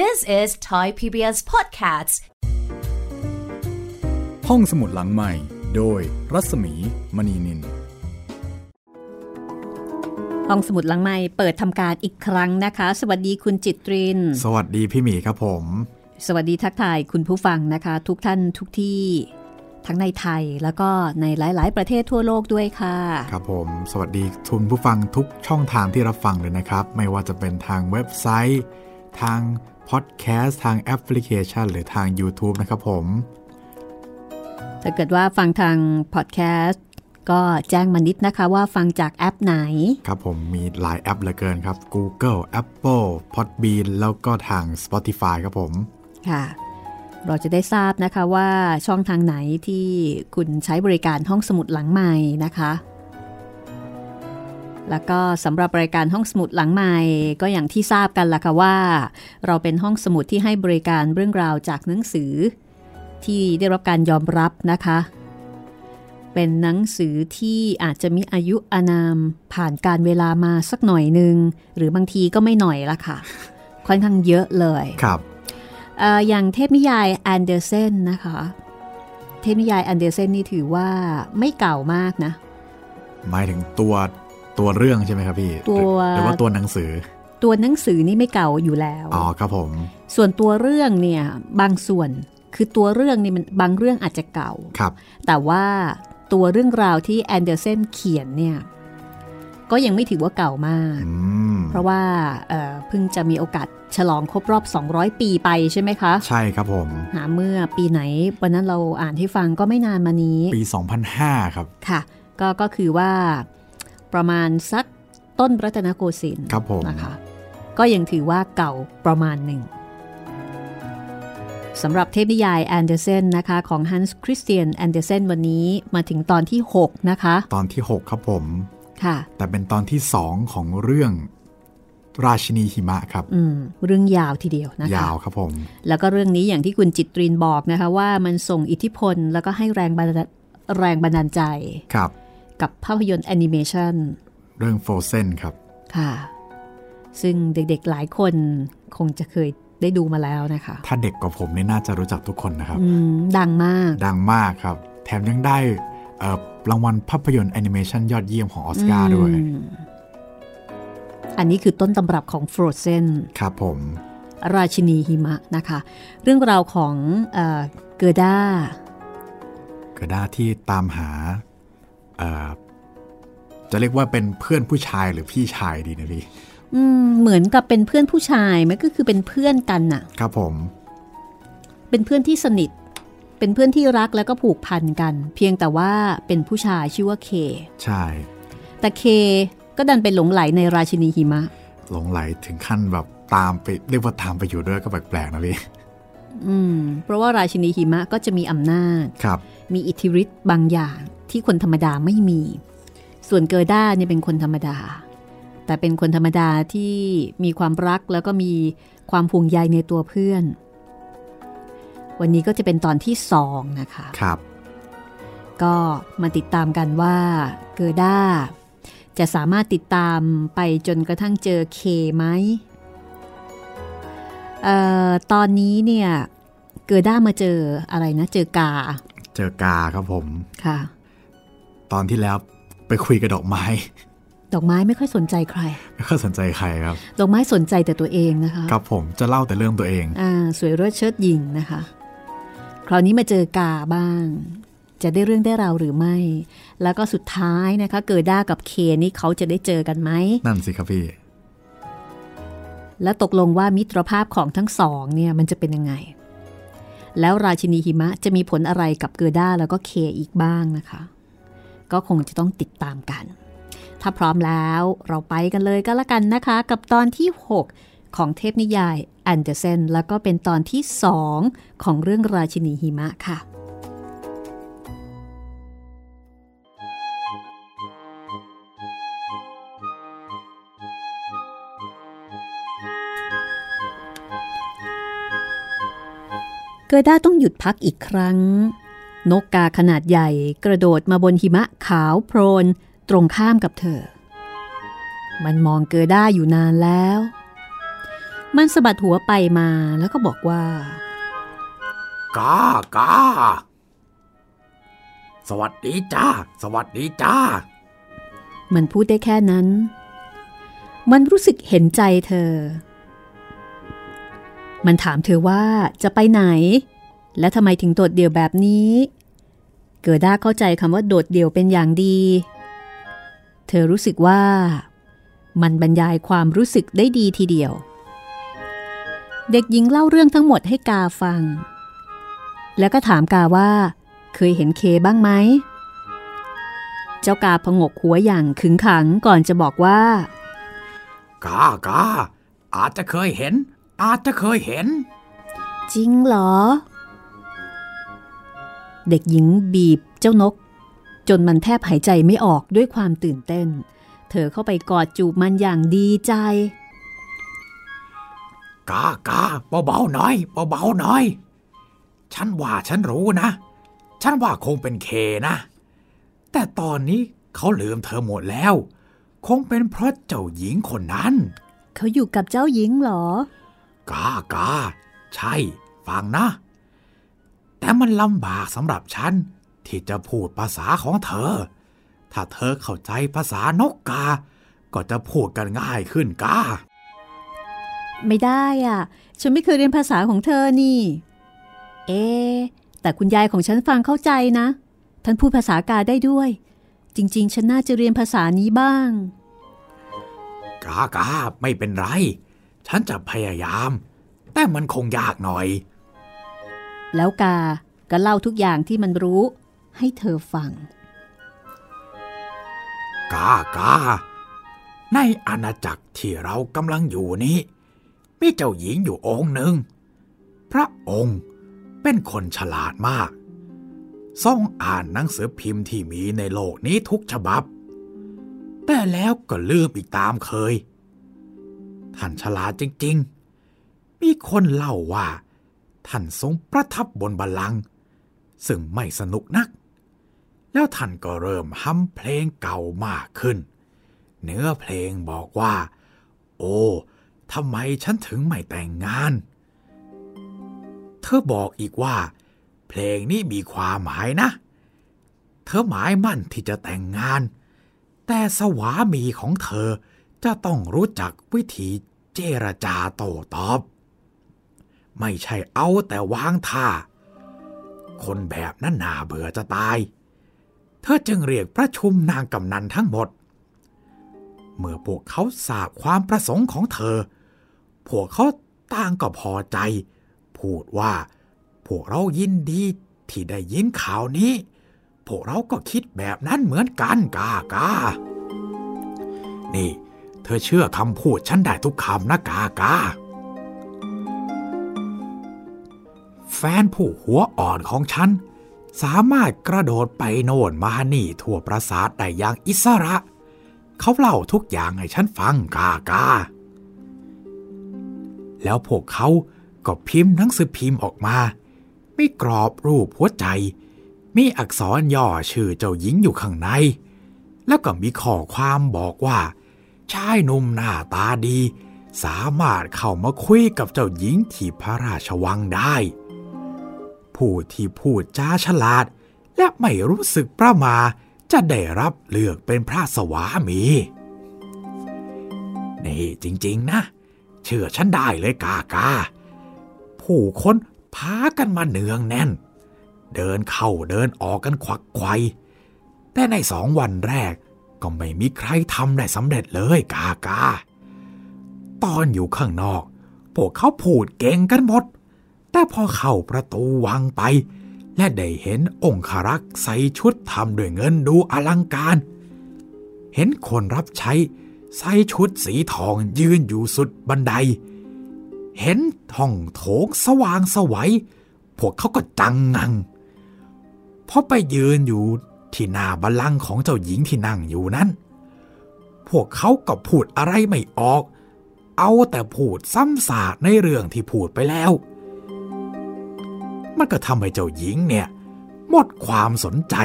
This is Thai PBS Podcasts ห้องสมุดหลังใหม่ โดยรัศมี มณีนิน ห้องสมุดหลังใหม่เปิดทำการอีกครั้งนะคะ สวัสดีคุณจิตริน สวัสดีพี่หมีครับผม สวัสดีทักทายคุณผู้ฟังนะคะ ทุกท่านทุกที่ทั้งในไทยแล้วก็ในหลาย ๆ ประเทศทั่วโลกด้วยค่ะ ครับผม สวัสดีทุนผู้ฟังทุกช่องทางที่รับฟังเลยนะครับ ไม่ว่าจะเป็นทางเว็บไซต์ ทาง พอดแคสต์ทางแอปพลิเคชัน หรือทาง YouTube นะครับผม ถ้าเกิดว่าฟังทางพอดแคสต์ก็แจ้งมานิดนะคะว่าฟังจากแอปไหน ครับผมมีหลายแอปเหลือเกินครับ Google Apple Podbean แล้วก็ทาง Spotify ครับผม ค่ะ เราจะได้ทราบนะคะว่าช่องทางไหนที่คุณใช้บริการห้องสมุดหลังใหม่นะคะ แล้วก็สำหรับรายการห้องสมุดหลังใหม่ก็อย่างที่ทราบกันละค่ะว่า เราเป็นห้องสมุดที่ให้บริการเรื่องราวจากหนังสือ ที่ได้รับการยอมรับนะคะ เป็นหนังสือที่อาจจะมีอายุอานามผ่านกาลเวลามาสักหน่อยหนึ่งหรือบางทีก็ไม่หน่อยละค่ะ ค่อนข้างเยอะเลยครับเอ่ออย่างเทพนิยายแอนเดอร์เซนนะคะ เทพนิยายแอนเดอร์เซนนี่ถือว่าไม่เก่ามากนะหมายถึงตัว ตัวเรื่องใช่ไหมครับพี่ตัวหรือว่าตัวหนังสือ ตัวหนังสือนี่ไม่เก่าอยู่แล้วอ๋อครับผม ส่วนตัวเรื่องเนี่ยบางส่วนคือตัวเรื่องนี่มันบางเรื่องอาจจะเก่าครับ แต่ว่าตัวเรื่องราวที่แอนเดอร์เซนเขียนเนี่ยก็ยังไม่ถือว่าเก่ามากอืมเพราะว่าเอ่อเพิ่งจะมีโอกาสฉลองครบรอบ 200 ปีไปใช่ไหมคะ ใช่ครับผม หาเมื่อปีไหน วันนั้นเราอ่านให้ฟังก็ไม่นานมานี้ ปี 2005 ครับ ค่ะ ก็ก็คือว่า ประมาณสักต้นรัตนโกสินทร์ครับผมนะคะ ก็ยังถือว่าเก่าประมาณหนึ่งสำหรับเทพนิยายแอนเดอร์เซนนะคะ ของฮันส์คริสเตียนแอนเดอร์เซนวันนี้มาถึงตอนที่ 6 นะคะ ตอนที่ 6 ครับผมค่ะ แต่เป็นตอนที่ 2 ของเรื่องราชินีหิมะครับอืมเรื่องยาวทีเดียวนะคะยาวครับผม แล้วก็เรื่องนี้อย่างที่คุณจิตรินบอกนะคะ ว่ามันส่งอิทธิพลแล้วก็ให้แรงบันดาลแรงบันดาลใจครับ กับภาพยนตร์แอนิเมชันเรื่อง Frozen ครับค่ะ ซึ่งเด็กๆหลายคนคงจะเคยได้ดูมาแล้วนะคะ ถ้าเด็กกว่าผมนี่น่าจะรู้จักทุกคนนะครับอืมดังมาก ดังมากครับ แถมยังได้เอ่อรางวัลภาพยนตร์แอนิเมชันยอดเยี่ยมของออสการ์ด้วยอืมอันนี้คือต้นตำรับของ Frozen ครับผม ราชินีหิมะนะคะ เรื่องราวของเอ่อเกอร์ด้ากระด้าที่ตามหาเอ่อ จะเรียกว่าเป็นเพื่อนผู้ชายหรือพี่ชายดีนะพี่อืมเหมือนกับเป็นเพื่อนผู้ชายมันก็คือเป็นเพื่อนกันน่ะ ครับผม เป็นเพื่อนที่สนิท เป็นเพื่อนที่รักแล้วก็ผูกพันกัน เพียงแต่ว่าเป็นผู้ชายชื่อว่าเค ใช่ แต่เคก็ดันไปหลงไหลในราชินีหิมะ หลงไหลถึงขั้นแบบตามไปเรียกว่าตามไปอยู่ด้วยก็แปลกๆนะพี่อืม เพราะว่าราชินีหิมะก็จะมีอำนาจ ครับ มีอิทธิฤทธิ์บางอย่าง ที่คนธรรมดาไม่มี ส่วนเกอร์ด้าเนี่ยเป็นคนธรรมดา แต่เป็นคนธรรมดาที่มีความรักแล้วก็มีความห่วงใยในตัวเพื่อน วันนี้ก็จะเป็นตอนที่สองนะคะครับ ก็มาติดตามกันว่าเกอร์ด้าจะสามารถติดตามไปจนกระทั่งเจอเคไหมเอ่อตอนนี้เนี่ยเกอร์ด้ามาเจออะไรนะ เจอกา เจอกาครับผม ค่ะ ตอนที่แล้วไปคุยกับดอกไม้ ดอกไม้ไม่ค่อยสนใจใคร ไม่ค่อยสนใจใครครับ ดอกไม้สนใจแต่ตัวเองนะคะ ครับผมจะเล่าแต่เรื่องตัวเอง อ่า สวยเลิศเชิดหญิงนะคะ คราวนี้มาเจอกาบ้าง จะได้เรื่องได้ราวหรือไม่ แล้วก็สุดท้ายนะคะ เกิดด้ากับเคนี่เขาจะได้เจอกันไหม นั่นสิครับพี่และตกลงว่ามิตรภาพของทั้งสองเนี่ยมันจะเป็นยังไง แล้วราชินีหิมะจะมีผลอะไรกับเกอร์ด้าแล้วก็เคอีกบ้างนะคะ ก็คงจะต้องติดตามกัน ถ้าพร้อมแล้วเราไปกันเลยก็แล้วกันนะคะ กับตอนที่ 6 ของเทพนิยายแอนเดอร์เซนแล้วก็เป็นตอนที่ 2 ของเรื่องราชินีหิมะค่ะเกอร์ด้าต้องหยุดพักอีกครั้ง นกกาขนาดใหญ่กระโดดมาบนหิมะขาวโพลนตรงข้ามกับเธอ มันมองเกอร์ด้าอยู่นานแล้ว มันสะบัดหัวไปมาแล้วก็บอกว่ากากาสวัสดีจ้า สวัสดีจ้า มันพูดได้แค่นั้น มันรู้สึกเห็นใจเธอ มันถามเธอว่าจะไปไหน และทำไมถึงโดดเดี่ยวแบบนี้ เกิด้าเข้าใจคำว่าโดดเดี่ยวเป็นอย่างดี เธอรู้สึกว่า มันบรรยายความรู้สึกได้ดีทีเดียว เด็กหญิงเล่าเรื่องทั้งหมดให้กาฟัง แล้วก็ถามกาว่า เคยเห็นเคบ้างไหม เจ้ากาพงกหัวอย่างขึงขังก่อนจะบอกว่า กากาอาจจะเคยเห็น อาจจะเคยเห็น จริงเหรอ เด็กหญิงบีบเจ้านก จนมันแทบหายใจไม่ออกด้วยความตื่นเต้น เธอเข้าไปกอดจูบมันอย่างดีใจกากาเบาๆหน่อยเบาๆหน่อย ฉันว่าฉันรู้นะ ฉันว่าคงเป็นเคนะ แต่ตอนนี้เขาลืมเธอหมดแล้ว คงเป็นเพราะเจ้าหญิงคนนั้น เขาอยู่กับเจ้าหญิงเหรอกากาใช่ ฟังนะ แต่มันลำบากสำหรับฉัน ที่จะพูดภาษาของเธอ ถ้าเธอเข้าใจภาษานกกา ก็จะพูดกันง่ายขึ้นกาไม่ได้อะ ฉันไม่เคยเรียนภาษาของเธอนี่ เอ๊ะแต่คุณยายของฉันฟังเข้าใจนะ ท่านพูดภาษากาได้ด้วย จริง ๆ ฉันน่าจะเรียนภาษานี้บ้าง กากาไม่เป็นไร ฉันจะพยายาม แต่มันคงยากหน่อย แล้วกาก็เล่าทุกอย่างที่มันรู้ให้เธอฟัง กากาในอาณาจักรที่เรากำลังอยู่นี้ มีเจ้าหญิงอยู่องค์หนึ่ง พระองค์เป็นคนฉลาดมากทรงอ่านหนังสือพิมพ์ที่มีในโลกนี้ทุกฉบับ แต่แล้วก็ลืมอีกตามเคย ท่านฉลาดจริง ๆ มีคนเล่าว่า ท่านทรงประทับบนบัลลังก์ซึ่งไม่สนุกนัก แล้วท่านก็เริ่มฮัมเพลงเก่ามากขึ้น เนื้อเพลงบอกว่า โอ้ทำไมฉันถึงไม่แต่งงาน เธอบอกอีกว่า เพลงนี้มีความหมายนะ เธอหมายมั่นที่จะแต่งงาน แต่สวามีของเธอจะต้องรู้จักวิธีเจรจาโต้ตอบ ไม่ใช่เอาแต่วางท่า คนแบบนั้นน่าเบื่อจะตาย เธอจึงเรียกประชุมนางกำนันทั้งหมด เมื่อพวกเขาทราบความประสงค์ของเธอ พวกเขาต่างก็พอใจ พูดว่า พวกเรายินดีที่ได้ยินข่าวนี้ พวกเราก็คิดแบบนั้นเหมือนกันกากานี่ เธอเชื่อคำพูดฉันได้ทุกคำนะกากา แฟนผู้หัวอ่อนของฉัน สามารถกระโดดไปโน่นมานี่ทั่วปราสาทได้อย่างอิสระ เขาเล่าทุกอย่างให้ฉันฟังกากาแล้วพวกเขาก็พิมพ์หนังสือพิมพ์ออกมา ไมีกรอบรูปหัวใจ มีอักษรย่อชื่อเจ้าหญิงอยู่ข้างใน แล้วก็มีข้อความบอกว่า ชายหนุ่มหน้าตาดี สามารถเข้ามาคุยกับเจ้าหญิงที่พระราชวังได้ ผู้ที่พูดจาฉลาด และไม่รู้สึกประมาจะได้รับเลือกเป็นพระสวามี นี่จริงๆนะ เชื่อฉันได้เลยกากา ผู้คนพากันมาเนืองแน่น เดินเข้าเดินออกกันควักไขวแต่ในสองวันแรกก็ไม่มีใครทำได้สำเร็จเลยกากา ตอนอยู่ข้างนอก พวกเขาพูดเก่งกันหมด แต่พอเข้าประตูวังไป และได้เห็นองครักษ์ใส่ชุดทำด้วยเงินดูอลังการ เห็นคนรับใช้ใส่ชุดสีทองยืนอยู่สุดบันได เห็นห้องโถงสว่างสวัย พวกเขาก็จังงังพอไปยืนอยู่ที่หน้าบัลลังก์ของเจ้าหญิงที่นั่งอยู่นั้น พวกเขาก็พูดอะไรไม่ออก เอาแต่พูดซ้ำซากในเรื่องที่พูดไปแล้ว มันก็ทำให้เจ้าหญิงเนี่ย หมดความสนใจ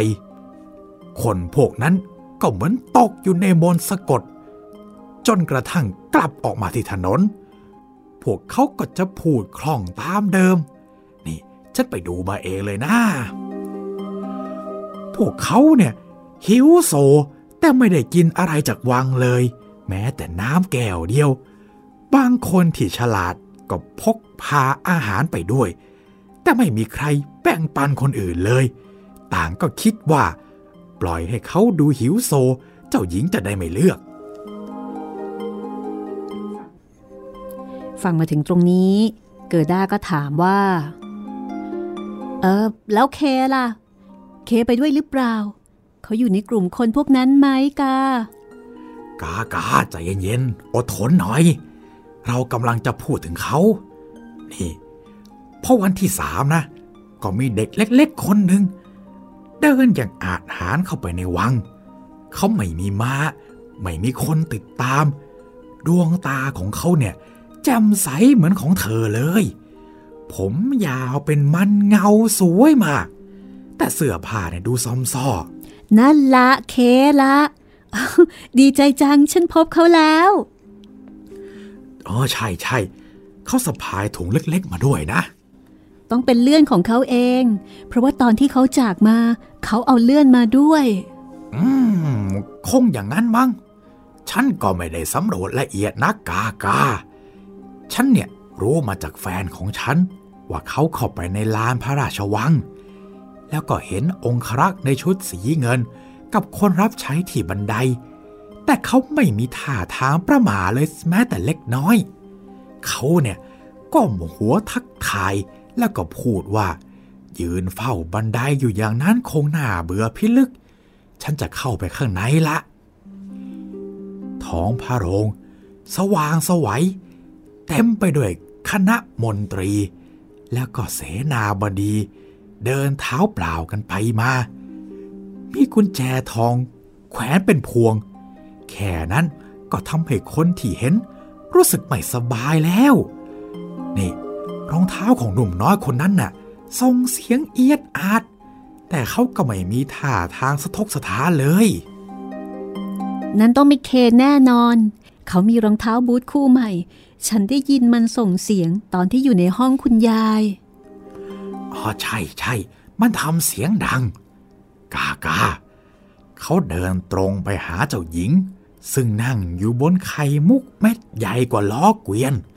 คนพวกนั้นก็เหมือนตกอยู่ในมนสะกด จนกระทั่งกลับออกมาที่ถนน พวกเขาก็จะพูดคล่องตามเดิม นี่ฉันไปดูมาเองเลยนะ พวกเขาเนี่ย หิวโซ แต่ไม่ได้กินอะไรจากวังเลย แม้แต่น้ำแก้วเดียว บางคนที่ฉลาดก็พกพาอาหารไปด้วย แต่ไม่มีใครแบ่งปันคนอื่นเลย ต่างก็คิดว่า ปล่อยให้เขาดูหิวโซ เจ้าหญิงจะได้ไม่เลือก ฟังมาถึงตรงนี้ เกิด้าก็ถามว่า เออแล้วเคล่ะ เคไปด้วยหรือเปล่า เขาอยู่ในกลุ่มคนพวกนั้นไหมกากากาใจเย็นๆอดทนหน่อย เรากำลังจะพูดถึงเขา นี่เพราะวันที่สามนะ ก็มีเด็กเล็กๆคนหนึ่งเดินอย่างอาจหารเข้าไปในวัง เขาไม่มีมา้า ไม่มีคนติดตาม ดวงตาของเขาเนี่ยแจ่มใสเหมือนของเธอเลย ผมยาวเป็นมันเงาสวยมาก แต่เสื้อผ้าเนี่ยดูซอมซ่อ นั่นละเคละอ้าวดีใจจังฉันพบเขาแล้วอ๋อใช่ใช่ เขาสะพายถุงเล็กๆมาด้วยนะ ต้องเป็นเลื่อนของเขาเอง เพราะว่าตอนที่เขาจากมา เขาเอาเลื่อนมาด้วย อืม คงอย่างนั้นมั้ง ฉันก็ไม่ได้สำรวจละเอียดนะกากา ฉันเนี่ยรู้มาจากแฟนของฉัน ว่าเขาเข้าไปในลานพระราชวัง แล้วก็เห็นองครักษ์ในชุดสีเงิน กับคนรับใช้ที่บันได แต่เขาไม่มีท่าทางประหม่าเลยแม้แต่เล็กน้อย เขาเนี่ยก้มหัวทักทาย แล้วก็พูดว่า ยืนเฝ้าบันไดอยู่อย่างนั้นคงน่าเบื่อพิลึก ฉันจะเข้าไปข้างในละ ท้องพระโรง สว่างสวัยเต็มไปด้วยคณะมนตรี แล้วก็เสนาบดี เดินเท้าเปล่ากันไปมา มีกุญแจทอง แขวนเป็นพวง แค่นั้นก็ทำให้คนที่เห็น รู้สึกไม่สบายแล้ว นี่ รองเท้าของหนุ่มน้อยคนนั้นน่ะส่งเสียงเอียดอาด แต่เขาก็ไม่มีท่าทางสะทกสะท้านเลย นั้นต้องไม่เคนแน่นอน เขามีรองเท้าบูทคู่ใหม่ ฉันได้ยินมันส่งเสียงตอนที่อยู่ในห้องคุณยาย อ๋อใช่ใช่ มันทำเสียงดัง กากาเขาเดินตรงไปหาเจ้าหญิง ซึ่งนั่งอยู่บนไข่มุกเม็ดใหญ่กว่าล้อเกวียนพ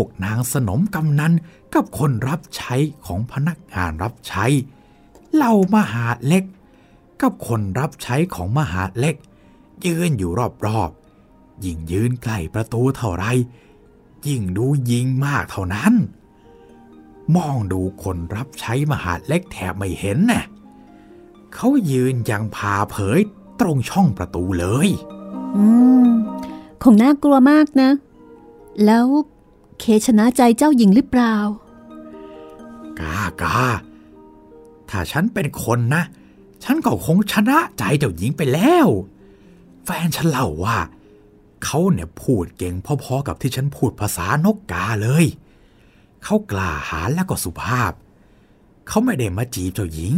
วกนางสนมกำนันกับคนรับใช้ของพนักงานรับใช้เหล่ามหาเล็ก กับคนรับใช้ของมหาเล็ก ยืนอยู่รอบๆยิ่งยืนใกล้ประตูเท่าไร ยิ่งดูยิงมากเท่านั้น มองดูคนรับใช้มหาเล็กแทบไม่เห็นน่ะเขายืนย่างพาเผยตรงช่องประตูเลย อืม คงน่ากลัวมากนะ แล้ว เคชนะใจเจ้าหญิงหรือเปล่า กากาถ้าฉันเป็นคนนะ ฉันก็คงชนะใจเจ้าหญิงไปแล้ว แฟนฉันเล่าว่า เขาเนี่ยพูดเก่งพอๆกับที่ฉันพูดภาษานกกาเลย เขากล้าหาญและก็สุภาพ เขาไม่ได้มาจีบเจ้าหญิง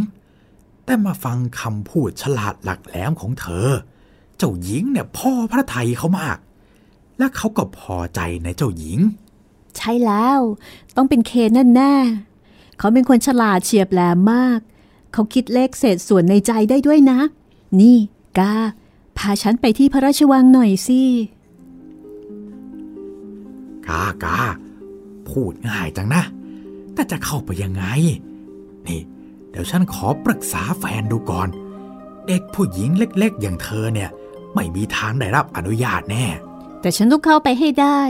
แต่มาฟังคำพูดฉลาดหลักแหลมของเธอ เจ้าหญิงเนี่ยพ่อพระไทยเขามาก และเขาก็พอใจในเจ้าหญิง ใช่แล้ว ต้องเป็นเคนแน่ๆเขาเป็นคนฉลาดเฉียบแหลมมาก เขาคิดเลขเศษส่วนในใจได้ด้วยนะ นี่กาพาฉันไปที่พระราชวังหน่อยสิกากาพูดง่ายจังนะ แต่จะเข้าไปยังไง นี่ เดี๋ยวฉันขอปรึกษาแฟนดูก่อน เด็กผู้หญิงเล็ก ๆ อย่างเธอเนี่ย ไม่มีทางได้รับอนุญาตแน่ แต่ฉันต้องเข้าไปให้ได้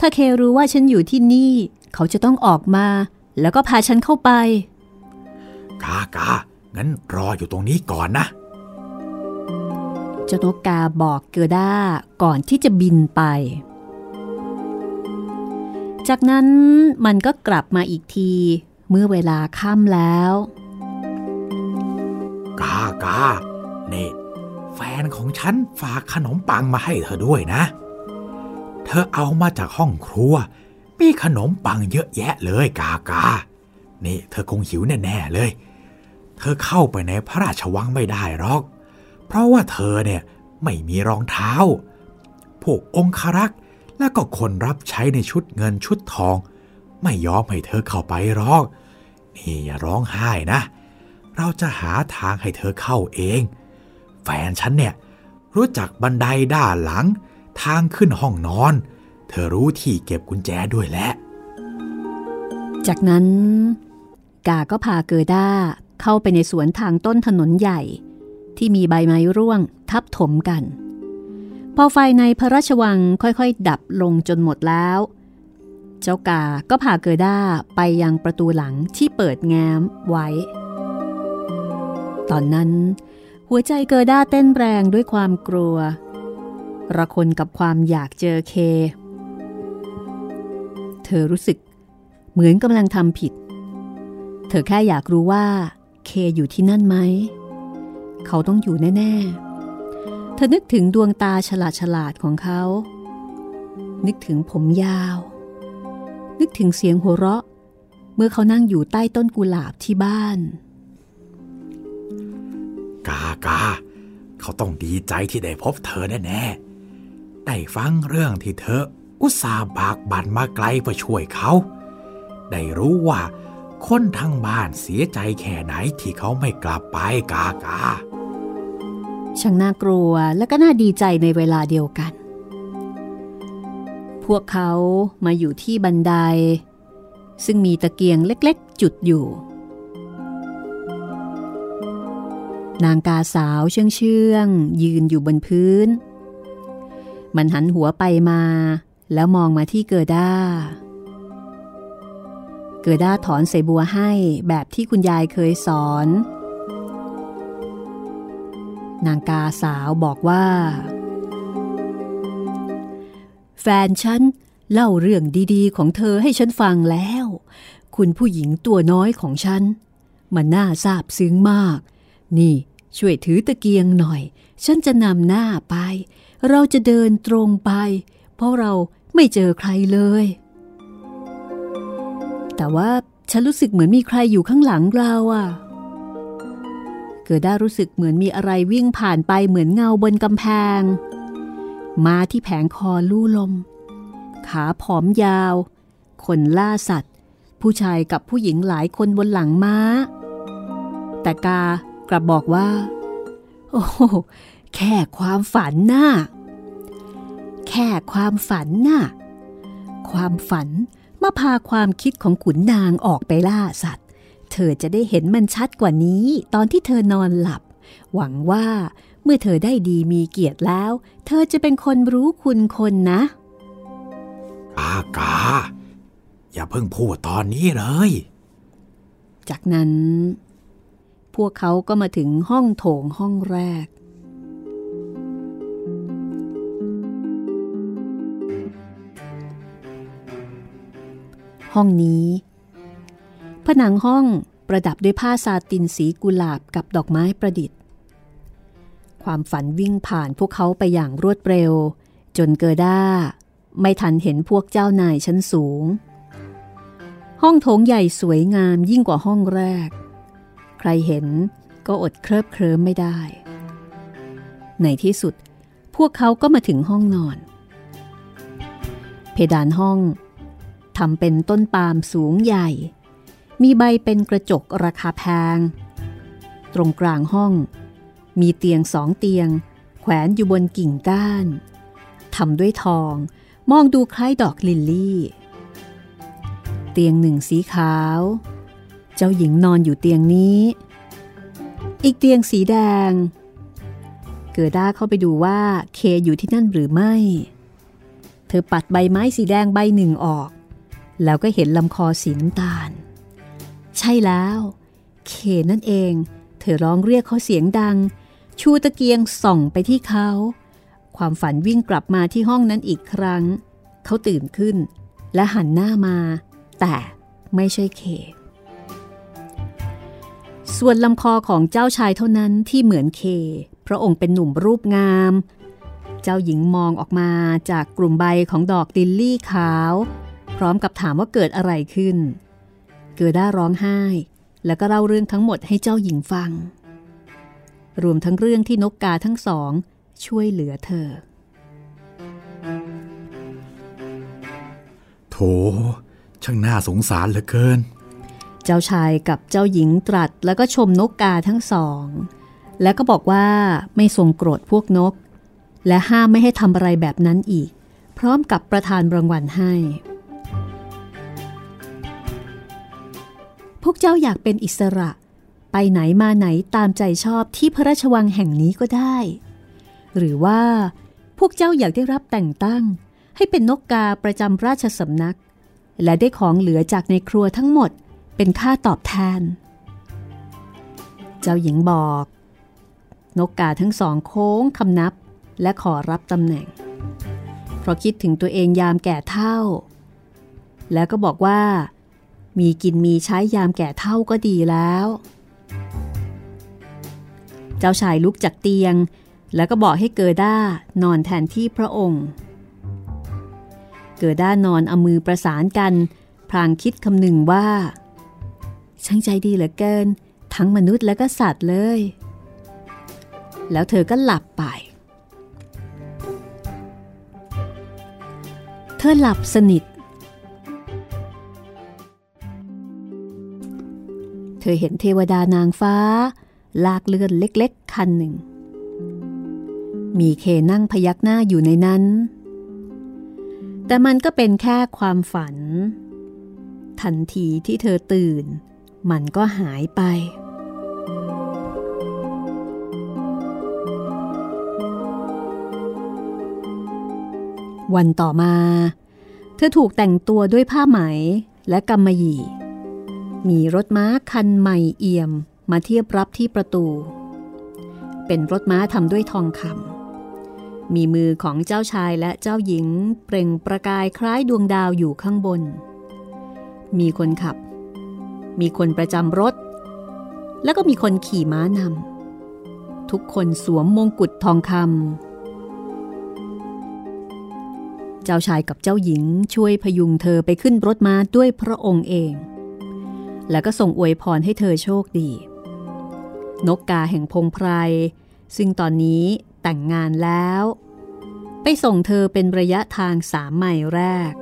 ถ้าเครู้ว่าฉันอยู่ที่นี่ เขาจะต้องออกมา แล้วก็พาฉันเข้าไป กากางั้นรออยู่ตรงนี้ก่อนนะเจ้านกกาบอกเกอด้าก่อนที่จะบินไป จากนั้นมันก็กลับมาอีกที เมื่อเวลาค่ำแล้ว กากานี่แฟนของฉันฝากขนมปังมาให้เธอด้วยนะ เธอเอามาจากห้องครัว มีขนมปังเยอะแยะเลยกากา นี่เธอคงหิวแน่ๆเลย เธอเข้าไปในพระราชวังไม่ได้หรอก เพราะว่าเธอเนี่ยไม่มีรองเท้า พวกองครักษ์แล้วก็คนรับใช้ในชุดเงินชุดทอง ไม่ยอมให้เธอเข้าไปหรอก นี่อย่าร้องไห้นะ เราจะหาทางให้เธอเข้าเอง แฟนฉันเนี่ยรู้จักบันไดด้านหลัง ทางขึ้นห้องนอน เธอรู้ที่เก็บกุญแจด้วยแหละ จากนั้น กาก็พาเกอด้าเข้าไปในสวนทางต้นถนนใหญ่ ที่มีใบไม้ร่วงทับถมกัน พอไฟในพระราชวังค่อยๆ ดับลงจนหมดแล้ว เจ้ากาก็พาเกอด้าไปยังประตูหลังที่เปิดแง้มไว้ ตอนนั้น หัวใจเกอด้าเต้นแรงด้วยความกลัว ระคนกับความอยากเจอเค เธอรู้สึก เหมือนกำลังทำผิด เธอแค่อยากรู้ว่า เคอยู่ที่นั่นไหม เขาต้องอยู่แน่ ๆ เธอนึกถึงดวงตาฉลาดฉลาดของเขา นึกถึงผมยาว นึกถึงเสียงหัวเราะ เมื่อเขานั่งอยู่ใต้ต้นกุหลาบที่บ้าน กากาเขาต้องดีใจที่ได้พบเธอแน่ๆ ได้ฟังเรื่องที่เธออุตส่าห์บากบั่นมาไกลเพื่อช่วยเขา ได้รู้ว่าคนทั้งบ้านเสียใจแค่ไหนที่เขาไม่กลับไปกากาช่างน่ากลัวและก็น่าดีใจในเวลาเดียวกัน พวกเขามาอยู่ที่บันได ซึ่งมีตะเกียงเล็กๆ จุดอยู่ นางกาสาวเชื่องเชื่องยืนอยู่บนพื้น มันหันหัวไปมา แล้วมองมาที่เกอด้า เกอด้าถอนใส่บัวให้แบบที่คุณยายเคยสอน นางกาสาวบอกว่า แฟนฉันเล่าเรื่องดีๆ ของเธอให้ฉันฟังแล้ว คุณผู้หญิงตัวน้อยของฉัน มันน่าซาบซึ้งมาก นี่ช่วยถือตะเกียงหน่อย ฉันจะนำหน้าไป เราจะเดินตรงไป เพราะเราไม่เจอใครเลย แต่ว่าฉันรู้สึกเหมือนมีใครอยู่ข้างหลังเราอะเกิดได้รู้สึกเหมือนมีอะไรวิ่งผ่านไปเหมือนเงาบนกำแพง มาที่แผงคอลู่ลม ขาผอมยาว คนล่าสัตว์ ผู้ชายกับผู้หญิงหลายคนบนหลังม้า แต่กากลับบอกว่า โอ้ แค่ความฝันน่ะแค่ความฝันน่ะความฝันมาพาความคิดของขุนนางออกไปล่าสัตว์ เธอจะได้เห็นมันชัดกว่านี้ตอนที่เธอนอนหลับ หวังว่าเมื่อเธอได้ดีมีเกียรติแล้ว เธอจะเป็นคนรู้คุณคนนะกากาอย่าเพิ่งพูดตอนนี้เลย จากนั้น พวกเขาก็มาถึงห้องโถงห้องแรก ห้องนี้ ผนังห้องประดับด้วยผ้าซาตินสีกุหลาบกับดอกไม้ประดิษฐ์ ความฝันวิ่งผ่านพวกเขาไปอย่างรวดเร็ว จนเกอด้า ไม่ทันเห็นพวกเจ้านายชั้นสูง ห้องโถงใหญ่สวยงามยิ่งกว่าห้องแรก ใครเห็นก็อดเคลิบเคลิ้มไม่ได้ ในที่สุด พวกเขาก็มาถึงห้องนอน เพดานห้อง ทำเป็นต้นปาล์มสูงใหญ่ มีใบเป็นกระจกราคาแพง ตรงกลางห้อง มีเตียงสองเตียง แขวนอยู่บนกิ่งก้านทำด้วยทองมองดูคล้ายดอกลิลลี่ เตียงหนึ่งสีขาว เจ้าหญิงนอนอยู่เตียงนี้ อีกเตียงสีแดง เกิดด้าเข้าไปดูว่าเคอยู่ที่นั่นหรือไม่ เธอปัดใบไม้สีแดงใบหนึ่งออก แล้วก็เห็นลำคอสีน้ำตาล ใช่แล้ว เคนั่นเอง เธอร้องเรียกเขาเสียงดัง ชูตะเกียงส่องไปที่เขา ความฝันวิ่งกลับมาที่ห้องนั้นอีกครั้ง เขาตื่นขึ้น และหันหน้ามา แต่ไม่ใช่เค ส่วนลำคอของเจ้าชายเท่านั้นที่เหมือนเค พระองค์เป็นหนุ่มรูปงาม เจ้าหญิงมองออกมาจากกลุ่มใบของดอกดิลลี่ขาว ร้อมกับถามว่าเกิดอะไรขึ้น เกิด้าร้องไห้ แล้วก็เล่าเรื่องทั้งหมดให้เจ้าหญิงฟัง รวมทั้งเรื่องที่นกกาทั้งสอง ช่วยเหลือเธอช่างน่าสงสารเหลือเกิน เจ้าชายกับเจ้าหญิงตรัสแล้วก็ชมนกกาทั้งสอง แล้วก็บอกว่าไม่ทรงโกรธพวกนก และห้ามไม่ให้ทำอะไรแบบนั้นอีก พร้อมกับประทานรางวัลให้ พวกเจ้าอยากเป็นอิสระ ไปไหนมาไหนตามใจชอบที่พระราชวังแห่งนี้ก็ได้ หรือว่า พวกเจ้าอยากได้รับแต่งตั้ง ให้เป็นนกกาประจำราชสำนัก และได้ของเหลือจากในครัวทั้งหมดเป็นค่าตอบแทน เจ้าหญิงบอก นกกาทั้งสองโค้งคำนับและขอรับตำแหน่ง เพราะคิดถึงตัวเองยามแก่เท่า แล้วก็บอกว่า มีกินมีใช้ยามแก่เท่าก็ดีแล้ว เจ้าชายลุกจากเตียง แล้วก็บอกให้เกิด้านอนแทนที่พระองค์ เกิด้านอนเอามือประสานกัน พลางคิดคำหนึ่งว่า ช่างใจดีเหลือเกิน ทั้งมนุษย์และก็สัตว์เลย แล้วเธอก็หลับไปเธอหลับสนิท เธอเห็นเทวดานางฟ้า ลากเลื่อนเล็กๆ คันหนึ่ง มีเคนั่งพยักหน้าอยู่ในนั้น แต่มันก็เป็นแค่ความฝัน ทันทีที่เธอตื่น มันก็หายไปวันต่อมา เธอถูกแต่งตัวด้วยผ้าไหมและกำมะหยี่ มีรถม้าคันใหม่เอี่ยมมาเทียบรับที่ประตู เป็นรถม้าทำด้วยทองคำมีมือของเจ้าชายและเจ้าหญิงเปล่งประกายคล้ายดวงดาวอยู่ข้างบน มีคนขับ มีคนประจำรถ แล้วก็มีคนขี่ม้านำทุกคนสวมมงกุฎทองคำเจ้าชายกับเจ้าหญิงช่วยพยุงเธอไปขึ้นรถม้าด้วยพระองค์เอง แล้วก็ส่งอวยพรให้เธอโชคดี นกกาแห่งพงไพร ซึ่งตอนนี้แต่งงานแล้ว ไปส่งเธอเป็นระยะทางสามไมล์แรก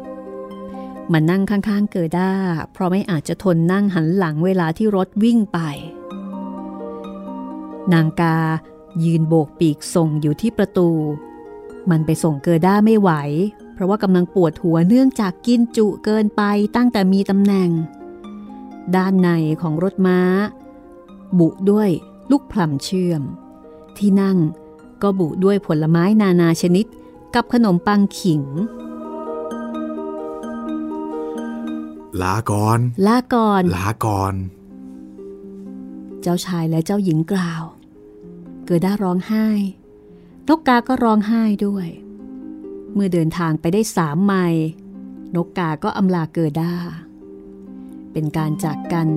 มันนั่งข้างๆเกิด้า เพราะไม่อาจจะทนนั่งหันหลังเวลาที่รถวิ่งไป นางกายืนโบกปีกส่งอยู่ที่ประตู มันไปส่งเกิด้าไม่ไหว เพราะว่ากำลังปวดหัวเนื่องจากกินจุเกินไปตั้งแต่มีตำแหน่ง ด้านในของรถม้า บุด้วยลูกพลัมเชื่อม ที่นั่งก็บุด้วยผลไม้นานาชนิดกับขนมปังขิง ลาก่อน ลาก่อน ลาก่อน เจ้าชายและเจ้าหญิงกล่าว เกิด้าร้องไห้นกกาก็ร้องไห้ด้วย เมื่อเดินทางไปได้สามไมล์นกกาก็อำลาเกิด้า เป็นการจากกัน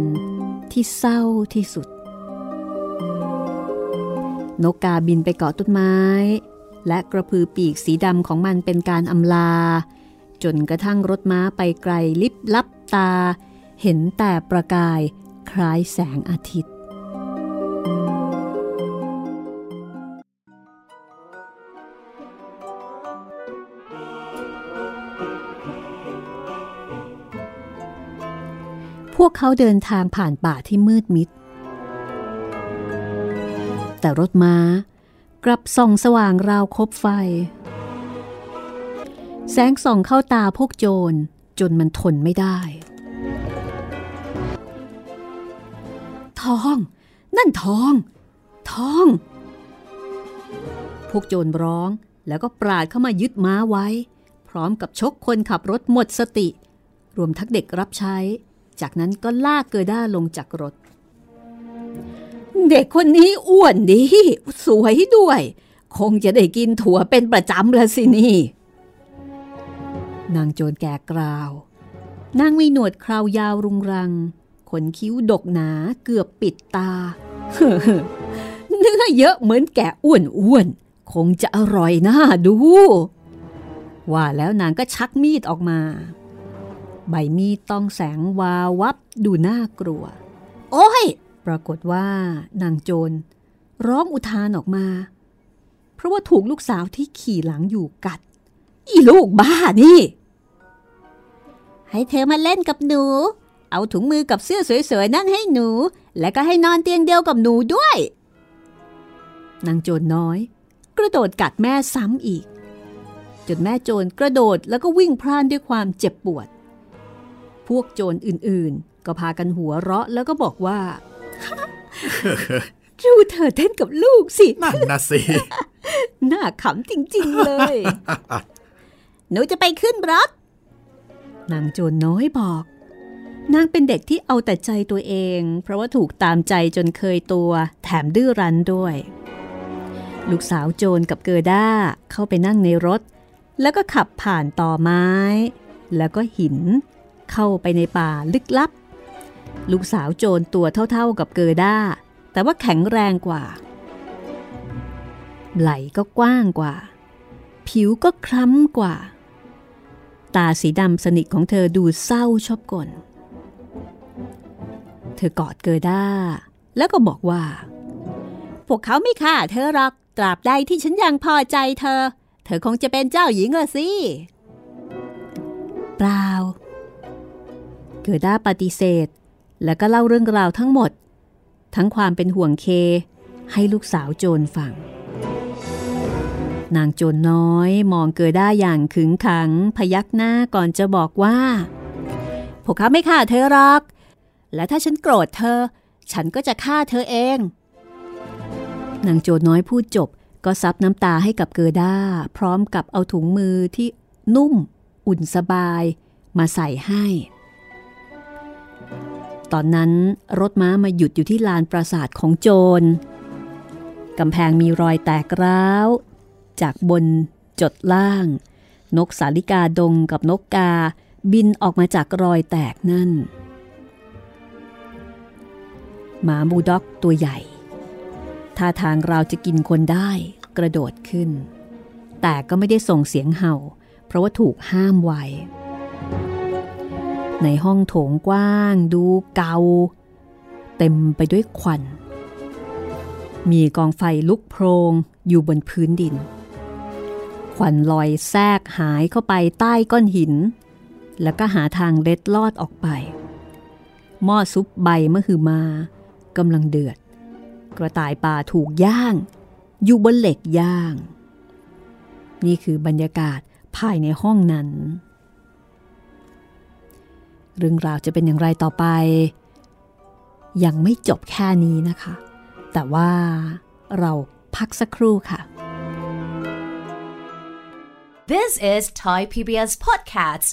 ที่เศร้าที่สุด นกกาบินไปเกาะต้นไม้ และกระพือปีกสีดำของมันเป็นการอำลา จนกระทั่งรถม้าไปไกลลิบลับตา เห็นแต่ประกายคล้ายแสงอาทิตย์ วกเขาเดินทางผ่านป่าที่มืดมิด แต่รถม้ากลับส่องสว่างราวคบไฟ แสงส่องเข้าตาพวกโจรจนมันทนไม่ได้ ทอง นั่นทอง ทอง พวกโจรร้องแล้วก็ปราดเข้ามายึดม้าไว้ พร้อมกับชกคนขับรถหมดสติ รวมทั้งเด็กรับใช้ จากนั้นก็ลากเกอด้าลงจากรถ เด็กคนนี้อ้วนดี สวยด้วย คงจะได้กินถั่วเป็นประจำละสินี่ นางโจรแก่กล่าว นางมีหนวดคราวยาวรุงรัง ขนคิ้วดกหนาเกือบปิดตา เนื้อเยอะเหมือนแกะอ้วนอ้วนคงจะอร่อยน่าดู ว่าแล้วนางก็ชักมีดออกมา ใบมีดต้องแสงวาววับดูน่ากลัว โอ้ย ปรากฏว่านางโจร ร้องอุทานออกมา เพราะว่าถูกลูกสาวที่ขี่หลังอยู่กัด อีลูกบ้านี่ ให้เธอมาเล่นกับหนู เอาถุงมือกับเสื้อสวยๆนั่นให้หนู และก็ให้นอนเตียงเดียวกับหนูด้วย นางโจรน้อย กระโดดกัดแม่ซ้ำอีกจนแม่โจรกระโดดแล้วก็วิ่งพล่านด้วยความเจ็บปวดพ วกโจรอื่นๆ ก็พากันหัวเราะแล้วก็บอกว่าดูเธอเต้นกับลูกสินั่นนะสิน่าขำจริง ๆ เลย หนูจะไปขึ้นรถนางโจรน้อยบอก นางเป็นเด็กที่เอาแต่ใจตัวเอง เพราะว่าถูกตามใจจนเคยตัว แถมดื้อรั้นด้วย ลูกสาวโจรกับเกอด้าเข้าไปนั่งในรถ แล้วก็ขับผ่านต่อไม้ แล้วก็หิน เข้าไปในป่าลึกลับ ลูกสาวโจรตัวเท่าๆกับเกอด้า แต่ว่าแข็งแรงกว่า ไหลก็กว้างกว่า ผิวก็คล้ำกว่า ตาสีดำสนิทของเธอดูเศร้าชอบกลเธอกอดเกอด้า แล้วก็บอกว่า พวกเขาไม่ฆ่าเธอหรอกตราบใดที่ฉันยังพอใจเธอ เธอคงจะเป็นเจ้าหญิงละสิ เปล่า เกอด้าปฏิเสธ แล้วก็เล่าเรื่องราวทั้งหมด ทั้งความเป็นห่วงเคให้ลูกสาวโจรฟัง นางโจรน้อยมองเกิดได้อย่างขึงขัง พยักหน้าก่อนจะบอกว่าพวกเขาไม่ฆ่าเธอหรอก และถ้าฉันโกรธเธอ ฉันก็จะฆ่าเธอเอง นางโจรน้อยพูดจบก็ซับน้ำตาให้กับเกอด้า พร้อมกับเอาถุงมือที่นุ่ม อุ่นสบาย มาใส่ให้ ตอนนั้นรถม้ามาหยุดอยู่ที่ลานปราสาทของโจรกำแพงมีรอยแตกร้าว จากบนจดล่าง นกสาลิกาดงกับนกกาบินออกมาจากรอยแตกนั่น หมาบูด็อกตัวใหญ่ท่าทางเราจะกินคนได้กระโดดขึ้น แต่ก็ไม่ได้ส่งเสียงเห่า เพราะว่าถูกห้ามไว้ ในห้องโถงกว้าง ดูเกา เต็มไปด้วยควัน มีกองไฟลุกโพรงอยู่บนพื้นดิน ควันลอยแทรกหายเข้าไปใต้ก้อนหิน แล้วก็หาทางเล็ดลอดออกไป หม้อซุปใบมะฮือมากำลังเดือด กระต่ายป่าถูกย่าง อยู่บนเหล็กย่าง นี่คือบรรยากาศภายในห้องนั้น เรื่องราวจะเป็นอย่างไรต่อไป ยังไม่จบแค่นี้นะคะ แต่ว่าเราพักสักครู่ค่ะ This is Thai PBS Podcasts.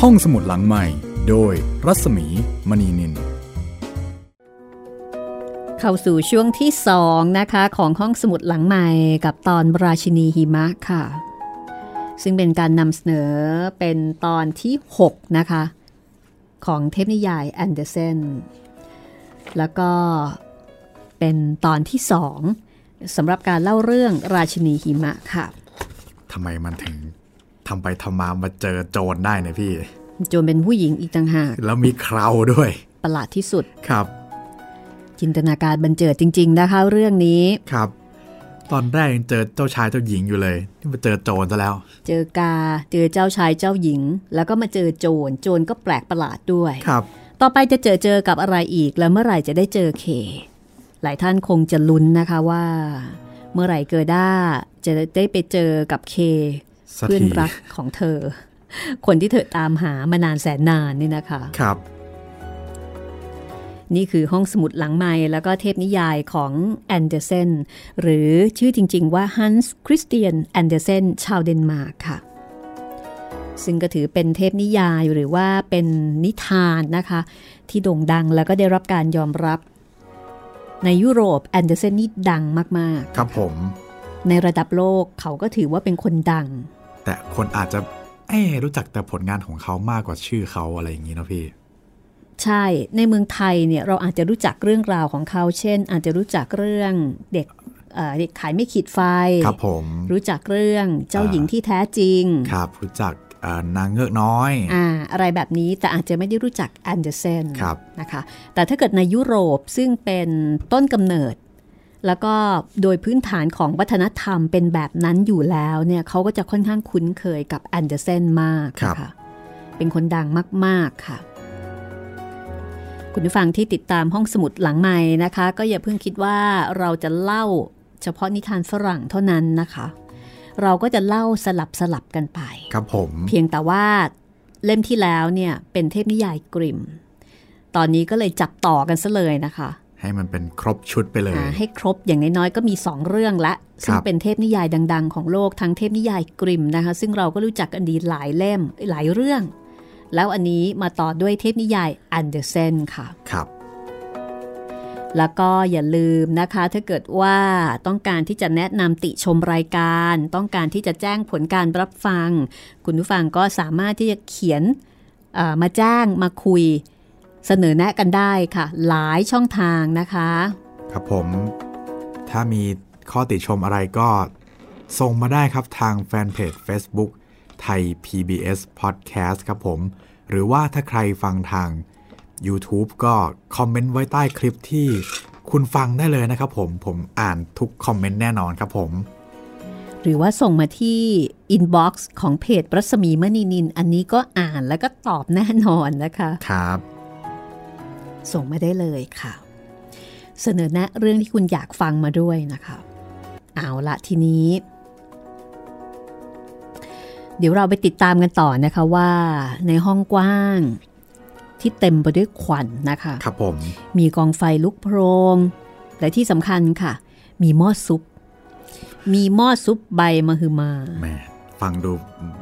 ห้องสมุดหลังใหม่ โดยรัศมีมณีนิน เข้าสู่ช่วงที่สองนะคะ ของห้องสมุดหลังใหม่กับตอนราชินีหิมะค่ะ ซึ่งเป็นการนำเสนอเป็นตอนที่ 6 นะคะ ของเทพนิยายแอนเดอร์เซนแล้วก็เป็นตอนที่สองสำหรับการเล่าเรื่องราชินีหิมะค่ะทำไมมันถึงทำไปทำมามาเจอโจรได้เนี่ยพี่ โจนเป็นผู้หญิงอีกต่างหาก แล้วมีเคราด้วย ประหลาดที่สุดครับ จินตนาการบันเจิดจริง ๆ นะคะเรื่องนี้ครับ ตอนแรกยังเจอเจ้าชายเจ้าหญิงอยู่เลยนี่มาเจอโจรซะแล้ว เจอกาเจอเจ้าชายเจ้าหญิง แล้วก็มาเจอโจรโจรก็แปลกประหลาดด้วยครับ ต่อไปจะเจอเจอกับอะไรอีก แล้วเมื่อไหร่จะได้เจอเค หลายท่านคงจะลุ้นนะคะว่า เมื่อไหร่เกิดด้าจะได้ไปเจอกับเคสักทีเพื่อนรักของเธอ คนที่เธอตามหามานานแสนนานนี่นะคะ ครับ นี่คือห้องสมุดหลังไม้แล้วก็เทพนิยายของแอนเดอร์เซนหรือชื่อจริง ๆ ว่าฮันส์คริสเตียนแอนเดอร์เซนชาวเดนมาร์กค่ะ ซึ่งก็ถือเป็นเทพนิยายหรือว่าเป็นนิทานนะคะ ที่โด่งดังแล้วก็ได้รับการยอมรับ ในยุโรปแอนเดอร์เซนนี่ดังมากครับผมๆในระดับโลกเขาก็ถือว่าเป็นคนดัง แต่คนอาจจะเอ๊ะรู้จักแต่ผลงานของเขามากกว่าชื่อเขาอะไรอย่างนี้เนอะพี่ ใช่ในเมืองไทยเนี่ยเราอาจจะรู้จักเรื่องราวของเขา เช่น อาจจะรู้จักเรื่องเด็กเอ่อเด็กขายไม้ขีดไฟครับผมรู้จักเรื่องเจ้าหญิงที่แท้จริง ครับรู้จักเอ่อนางเงือกน้อยอ่าอะไรแบบนี้แต่อาจจะไม่ได้รู้จักแอนเดอร์เซนครับนะคะแต่ถ้าเกิดในยุโรปซึ่งเป็นต้นกำเนิด แล้วก็โดยพื้นฐานของวัฒนธรรมเป็นแบบนั้นอยู่แล้วเนี่ยเขาก็จะค่อนข้างคุ้นเคยกับแอนเดอร์เซนมากครับค่ะเป็นคนดังมาก ๆค่ะ คุณผู้ฟังที่ติดตามห้องสมุดหลังใหม่นะคะ ก็อย่าเพิ่งคิดว่าเราจะเล่าเฉพาะนิทานฝรั่งเท่านั้นนะคะ เราก็จะเล่าสลับสลับกันไป ครับผม เพียงแต่ว่าเล่มที่แล้วเนี่ยเป็นเทพนิยายกริม ตอนนี้ก็เลยจับต่อกันซะเลยนะคะ ให้มันเป็นครบชุดไปเลยอ่าให้ครบอย่างน้อยๆก็มี 2 เรื่องละ ซึ่งครับเป็นเทพนิยายดัง ๆ ของโลกทั้งเทพนิยายกริมนะคะ ซึ่งเราก็รู้จักกันดีหลายเล่มหลายเรื่อง แล้วอันนี้มาต่อด้วยเทพนิยายอันเดอร์เซนค่ะครับแล้วก็อย่าลืมนะคะ ถ้าเกิดว่าต้องการที่จะแนะนำติชมรายการ ต้องการที่จะแจ้งผลการรับฟัง คุณผู้ฟังก็สามารถที่จะเขียนเอ่อมาแจ้งมาคุยเสนอแนะกันได้ค่ะ หลายช่องทางนะคะ ครับผมถ้ามีข้อติชมอะไรก็ส่งมาได้ครับทางแฟนเพจ Facebook ไทย PBS Podcast ครับผม หรือว่าถ้าใครฟังทาง YouTube ก็คอมเมนต์ไว้ใต้คลิปที่คุณฟังได้เลยนะครับผม ผมอ่านทุกคอมเมนต์แน่นอนครับผม หรือว่าส่งมาที่ inbox ของเพจรัศมีมณีนิน อันนี้ก็อ่านแล้วก็ตอบแน่นอนนะคะ ครับ ส่งมาได้เลยค่ะ เสนอแนะเรื่องที่คุณอยากฟังมาด้วยนะคะ เอาละทีนี้ เดี๋ยวเราไปติดตามกันต่อนะคะว่าในห้องกว้างที่เต็มไปด้วยควันนะคะครับผมมีกองไฟลุกโพรง และที่สำคัญค่ะ มีหม้อซุป มีหม้อซุปใบมะฮือมาแหม่ฟังดู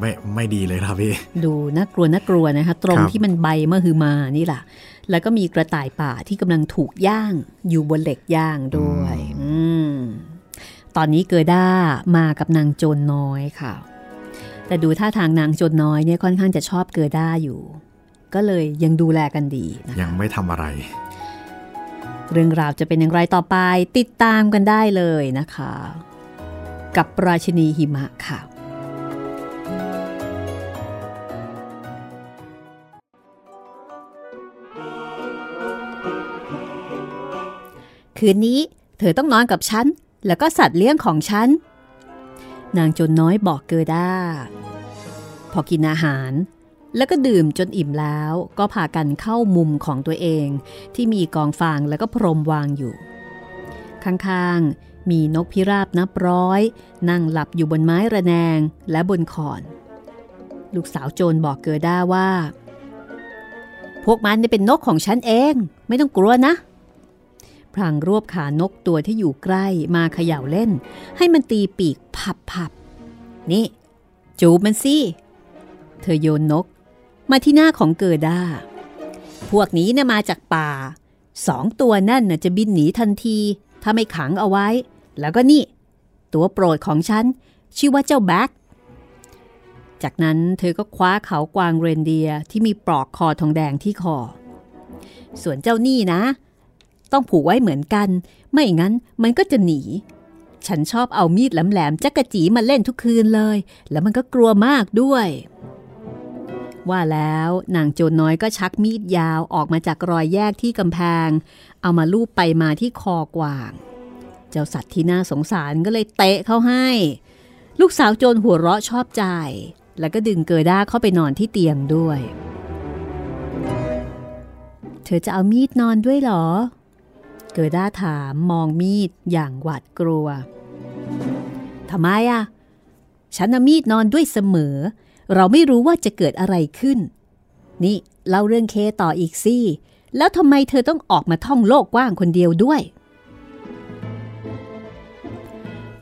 ไม่ไม่ดีเลยครับพี่ ดูน่ากลัวน่ากลัวนะคะ ตรงครับที่มันใบมะฮือมานี่แหละแล้วก็มีกระต่ายป่าที่กำลังถูกย่างอยู่บนเหล็กย่างด้วยอืมตอนนี้เกิด้ามากับนางโจรน้อยค่ะ แต่ดูท่าทางนางโจรน้อยเนี่ยค่อนข้างจะชอบเกิด้าอยู่ ก็เลยยังดูแลกันดีนะคะยังไม่ทำอะไร เรื่องราวจะเป็นอย่างไรต่อไปติดตามกันได้เลยนะคะ กับราชินีหิมะค่ะคืนนี้เธอต้องนอนกับฉัน แล้วก็สัตว์เลี้ยงของฉัน นางจนน้อยบอกเกอด้า พอกินอาหาร แล้วก็ดื่มจนอิ่มแล้วก็พากันเข้ามุมของตัวเองที่มีกองฟางแล้วก็พรมวางอยู่ ข้างๆ มีนกพิราบนับร้อย นั่งหลับอยู่บนไม้ระแนงและบนขอน ลูกสาวโจรบอกเกอด้าว่า พวกมันเนี่เป็นนกของฉันเอง ไม่ต้องกลัวนะ พลางรวบขานกตัวที่อยู่ใกล้มาเขย่าเล่น ให้มันตีปีกพับพับๆนี่ จูบมันสิเธอโยนนก มาที่หน้าของเกิด้าพวกนี้เนี่ยมาจากป่า สองตัวนั่นน่ะจะบินหนีทันที ถ้าไม่ขังเอาไว้ แล้วก็นี่ ตัวโปรดของฉัน ชื่อว่าเจ้าแบ็คจากนั้นเธอก็คว้าเขากวางเรนเดียร์ที่มีปลอกคอทองแดงที่คอ ส่วนเจ้านี่นะ ต้องผูกไว้เหมือนกัน ไม่งั้นมันก็จะหนี ฉันชอบเอามีดแหลมๆจักกะจีมาเล่นทุกคืนเลย แล้วมันก็กลัวมากด้วย ว่าแล้วนางโจรน้อยก็ชักมีดยาวออกมาจากรอยแยกที่กำแพง เอามาลูบไปมาที่คอกวาง เจ้าสัตว์ที่น่าสงสารก็เลยเตะเขาให้ ลูกสาวโจรหัวเราะชอบใจ แล้วก็ดึงเกอด้าเข้าไปนอนที่เตียงด้วย เธอจะเอามีดนอนด้วยหรอ เกอด้าถามมองมีดอย่างหวาดกลัวทำไมอะฉันเอามีดนอนด้วยเสมอ เราไม่รู้ว่าจะเกิดอะไรขึ้น นี่เล่าเรื่องเคต่ออีกสิแล้วทำไมเธอต้องออกมาท่องโลกกว้างคนเดียวด้วย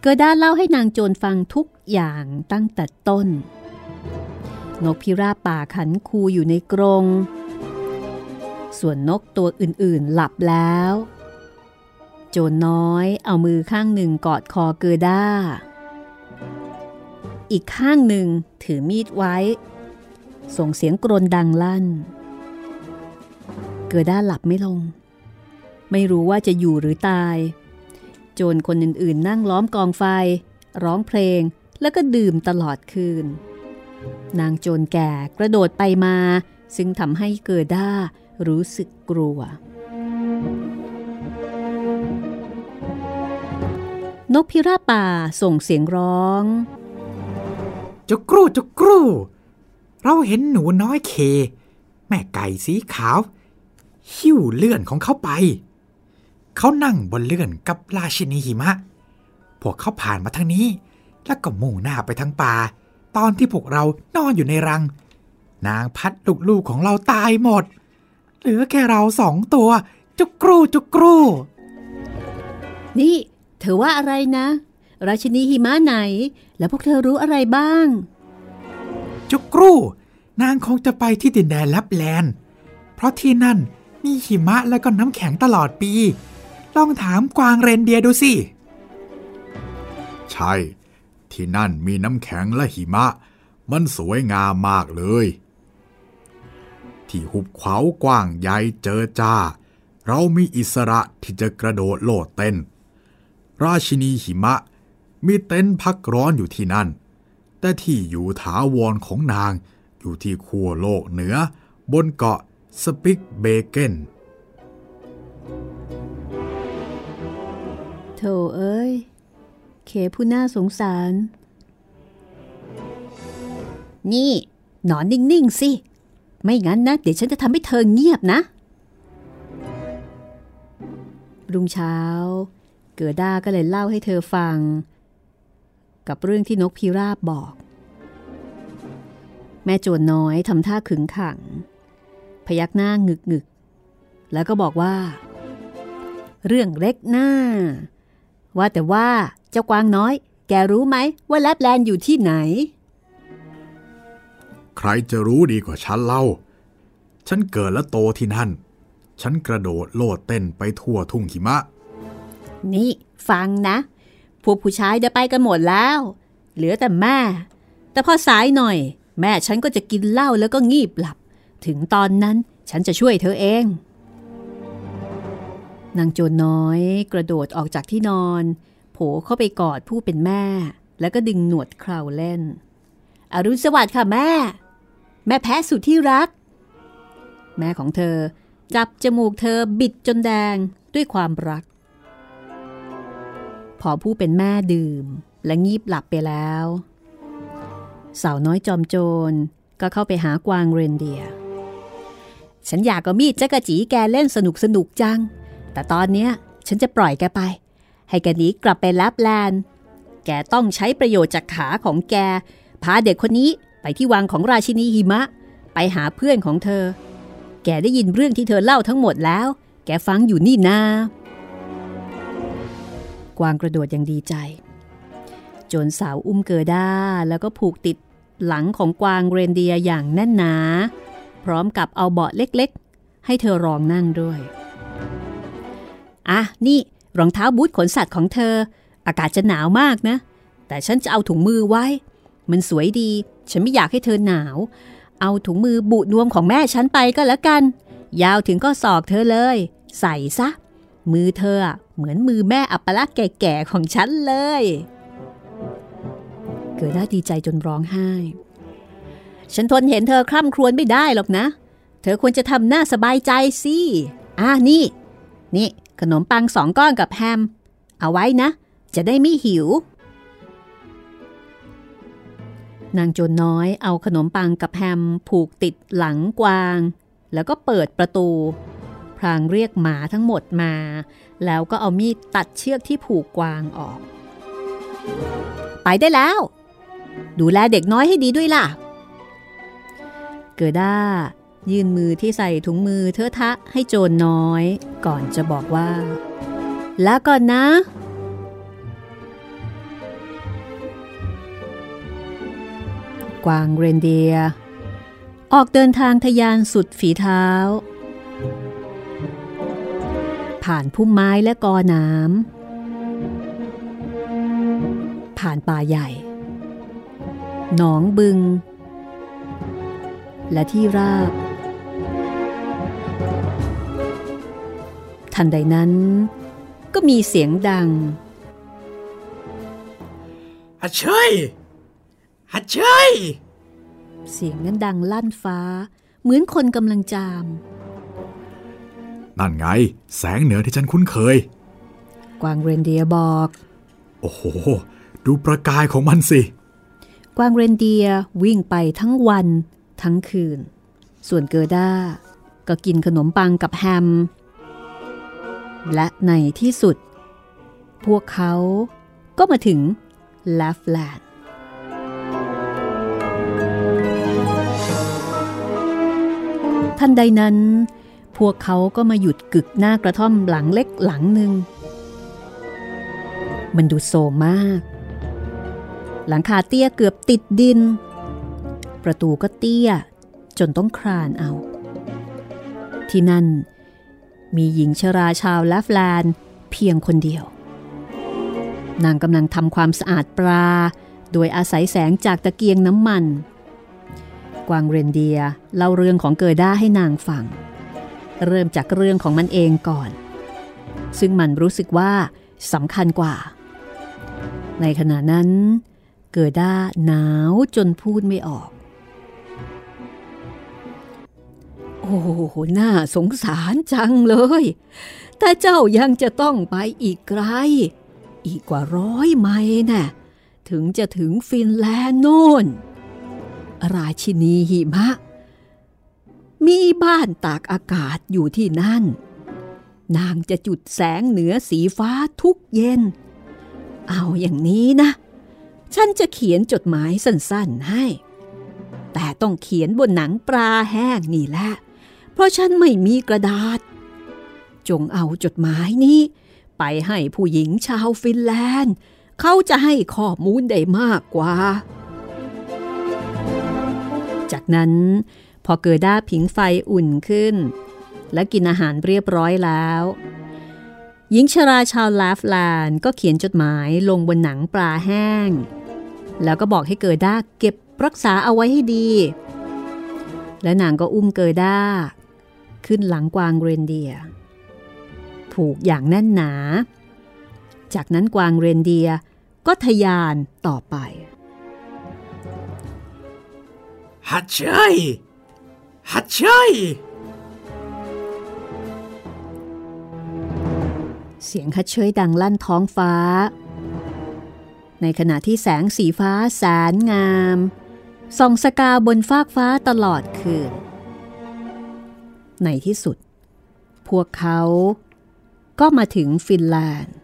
เกอด้าเล่าให้นางโจรฟังทุกอย่างตั้งแต่ต้น นกพิราบป่าขันคูอยู่ในกรง ส่วนนกตัวอื่นๆหลับแล้ว โจรน้อยเอามือข้างหนึ่งกอดคอเกอด้า อีกข้างหนึ่งถือมีดไว้ ส่งเสียงกรนดังลั่น เกอด้าหลับไม่ลง ไม่รู้ว่าจะอยู่หรือตาย โจรคนอื่นๆ นั่งล้อมกองไฟ ร้องเพลงแล้วก็ดื่มตลอดคืน นางโจรแก่กระโดดไปมา ซึ่งทำให้เกิด้ารู้สึกกลัว นกพิราบป่าส่งเสียงร้อง จุกรูจุกรู เราเห็นหนูน้อยเค แม่ไก่สีขาว หิ้วเลื่อนของเขาไป เขานั่งบนเลื่อนกับราชินีหิมะ พวกเขาผ่านมาทางนี้ แล้วก็มุ่งหน้าไปทางป่า ตอนที่พวกเรานอนอยู่ในรัง นางพัดลูกๆของเราตายหมด เหลือแค่เราสองตัว จุกรูจุกรู นี่ เธอว่าอะไรนะ ราชินีหิมะไหน แล้วพวกเธอรู้อะไรบ้าง จุกรูนางคงจะไปที่ดินแดนลับแลนด์เพราะที่นั่นมีหิมะและก็น้ำแข็งตลอดปี ลองถามกวางเรนเดียร์ดูสิ ใช่ ที่นั่นมีน้ำแข็งและหิมะ มันสวยงามมากเลย ที่หุบเขากว้างใหญ่เจอจ้า เรามีอิสระที่จะกระโดดโลดเต้น ราชินีหิมะ มีเต็นท์พักร้อนอยู่ที่นั่น แต่ที่อยู่ถาวรของนางอยู่ที่ขั้วโลกเหนือ บนเกาะสปิกเบเกนโถเอ้ยเคผู้น่าสงสาร นี่ หนอนนิ่ง ๆ สิ ไม่งั้นนะ เดี๋ยวฉันจะทำให้เธอเงียบนะ รุ่งเช้า เกิดด้าก็เลยเล่าให้เธอฟัง กับเรื่องที่นกพิราบบอก แม่โจรน้อยทำท่าขึงขัง พยักหน้างึกงึกแล้วก็บอกว่า เรื่องเล็กหน้า ว่าแต่ว่าเจ้ากวางน้อย แกรู้ไหมว่าแลปแลนอยู่ที่ไหน ใครจะรู้ดีกว่าฉันเล่า ฉันเกิดและโตที่นั่น ฉันกระโดดโลดเต้นไปทั่วทุ่งหิมะ นี่ฟังนะ พวกผู้ชายจะไปกันหมดแล้ว เหลือแต่แม่ แต่พอสายหน่อย แม่ฉันก็จะกินเหล้าแล้วก็งีบหลับ ถึงตอนนั้นฉันจะช่วยเธอเอง นางโจรน้อยกระโดดออกจากที่นอน โผเข้าไปกอดผู้เป็นแม่ แล้วก็ดึงหนวดเคราวเล่น อรุณสวัสดิ์ค่ะแม่ แม่แพ้สุดที่รัก แม่ของเธอจับจมูกเธอบิดจนแดงด้วยความรัก พอผู้เป็นแม่ดื่ม และงีบหลับไปแล้ว สาวน้อยจอมโจรก็เข้าไปหากวางเรนเดียร์ฉันอยากก็มีดจักรจีแกเล่นสนุกสนุกจัง แต่ตอนเนี้ยฉันจะปล่อยแกไป ให้แกหนีกลับไปลับแลน แกต้องใช้ประโยชน์จากขาของแก พาเด็กคนนี้ไปที่วังของราชินีหิมะ ไปหาเพื่อนของเธอ แกได้ยินเรื่องที่เธอเล่าทั้งหมดแล้ว แกฟังอยู่นี่นา กวางกระโดดอย่างดีใจ จนสาวอุ้มเกอด้าแล้วก็ผูกติดหลังของกวางเรนเดียอย่างแน่นหนา พร้อมกับเอาเบาะเล็กๆ ให้เธอรองนั่งด้วย อะ นี่รองเท้าบูทขนสัตว์ของเธอ อากาศจะหนาวมากนะ แต่ฉันจะเอาถุงมือไว้ มันสวยดี ฉันไม่อยากให้เธอหนาว เอาถุงมือบุนวมของแม่ฉันไปก็แล้วกัน ยาวถึงก็ศอกเธอเลย ใส่ซะ มือเธออะ เหมือนมือแม่อัปลักษ์แก่ๆของฉันเลย เกิดได้ดีใจจนร้องไห้ ฉันทนเห็นเธอคร่ำครวญไม่ได้หรอกนะ เธอควรจะทำหน้าสบายใจสิอะนี่ นี่ ขนมปังสองก้อนกับแฮม เอาไว้นะ จะได้ไม่หิว นางโจรน้อยเอาขนมปังกับแฮมผูกติดหลังกวาง แล้วก็เปิดประตู พรางเรียกหมาทั้งหมดมา แล้วก็เอามีดตัดเชือกที่ผูกกวางออก ไปได้แล้ว ดูแลเด็กน้อยให้ดีด้วยล่ะ เกิด้ายื่นมือที่ใส่ถุงมือเทอะทะให้โจรน้อย ก่อนจะบอกว่า แล้วก่อนนะ กวางเรนเดีย ออกเดินทางทะยานสุดฝีเท้า ผ่านพุ่มไม้และกอหนามผ่านป่าใหญ่ หนองบึง และที่ราบ ทันใดนั้นก็มีเสียงดังฮัชเชยฮัชเชยเสียงนั้นดังลั่นฟ้า เหมือนคนกำลังจาม นั่นไง แสงเหนือที่ฉันคุ้นเคย กวางเรนเดียร์บอกโโอ้โห ดูประกายของมันสิ กวางเรนเดียร์วิ่งไปทั้งวันทั้งคืน ส่วนเกอร์ด้า ก็กินขนมปังกับแฮม และในที่สุด พวกเขาก็มาถึงแลปแลนด์ทันใดนั้น พวกเขาก็มาหยุดกึกหน้ากระท่อมหลังเล็กหลังหนึ่ง มันดูโซมมาก หลังคาเตี้ยเกือบติดดิน ประตูก็เตี้ย จนต้องคลานเอา ที่นั่น มีหญิงชราชาวแลฟแลนเพียงคนเดียว นางกำลังทำความสะอาดปลา โดยอาศัยแสงจากตะเกียงน้ำมัน กวางเรนเดียเล่าเรื่องของเกิด้าให้นางฟัง เริ่มจากเรื่องของมันเองก่อน ซึ่งมันรู้สึกว่าสำคัญกว่า ในขณะนั้น เกิด้าหนาวจนพูดไม่ออก โอ้โหน่าสงสารจังเลย แต่เจ้ายังจะต้องไปอีกไกล อีกกว่าร้อยไมล์น่ะถึงจะถึงฟินแลนด์โน่น ราชินีหิมะ มีบ้านตากอากาศอยู่ที่นั่น นางจะจุดแสงเหนือสีฟ้าทุกเย็น เอาอย่างนี้นะ ฉันจะเขียนจดหมายสั้นๆให้ แต่ต้องเขียนบนหนังปลาแห้งนี่แหละ เพราะฉันไม่มีกระดาษ จงเอาจดหมายนี้ ไปให้ผู้หญิงชาวฟินแลนด์ เขาจะให้ข้อมูลได้มากกว่า จากนั้น พอเกิด้าผิงไฟอุ่นขึ้น และกินอาหารเรียบร้อยแล้ว หญิงชราชาวลาฟแลนก็เขียนจดหมายลงบนหนังปลาแห้ง แล้วก็บอกให้เกิด้าเก็บรักษาเอาไว้ให้ดี และนางก็อุ้มเกิดด้า ขึ้นหลังกวางเรนเดีย ผูกอย่างแน่นหนา จากนั้นกวางเรนเดียก็ทยานต่อไปฮัดเชย ฮัดเชยเสียงคัดเชยดังลั่นท้องฟ้า ในขณะที่แสงสีฟ้าแสนงามส่องสกาบนฟากฟ้าตลอดคืน ในที่สุด พวกเขาก็มาถึงฟินแลนด์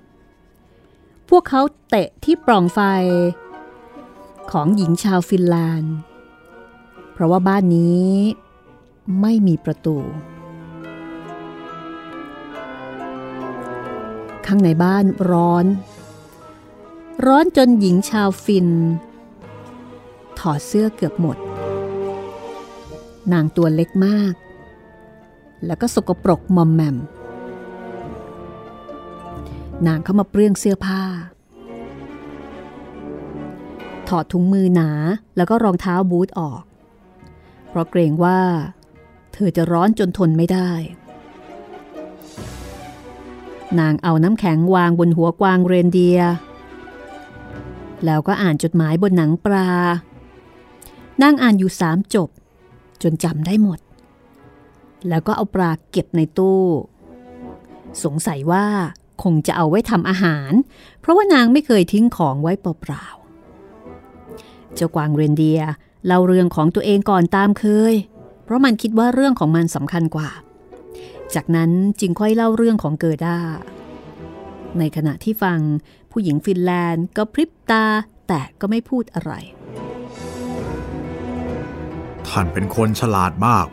พวกเขาเตะที่ปล่องไฟ ของหญิงชาวฟินแลนด์ เพราะว่าบ้านนี้ ไม่มีประตู ข้างในบ้านร้อน ร้อนจนหญิงชาวฟิน ถอดเสื้อเกือบหมด นางตัวเล็กมาก แล้วก็สกปรกมอมแมม นางเข้ามาเปลื้องเสื้อผ้าถอดถุงมือหนาแล้วก็รองเท้าบูทออก เพราะเกรงว่า เธอจะร้อนจนทนไม่ได้ นางเอาน้ำแข็งวางบนหัวกวางเรนเดีย แล้วก็อ่านจดหมายบนหนังปลานางอ่านอยู่สามจบ จนจำได้หมด แล้วก็เอาปลาเก็บในตู้ สงสัยว่าคงจะเอาไว้ทำอาหาร เพราะว่านางไม่เคยทิ้งของไว้เปล่าๆเจ้ากวางเรนเดียเล่าเรื่องของตัวเองก่อนตามเคย ราะมันคิดว่าเรื่องของมันสำคัญกว่า จากนั้นจึงค่อยเล่าเรื่องของเกิด้าในขณะที่ฟังผู้หญิงฟินแลนด์ก็พริบตาแต่ก็ไม่พูดอะไร ท่านเป็นคนฉลาดมาก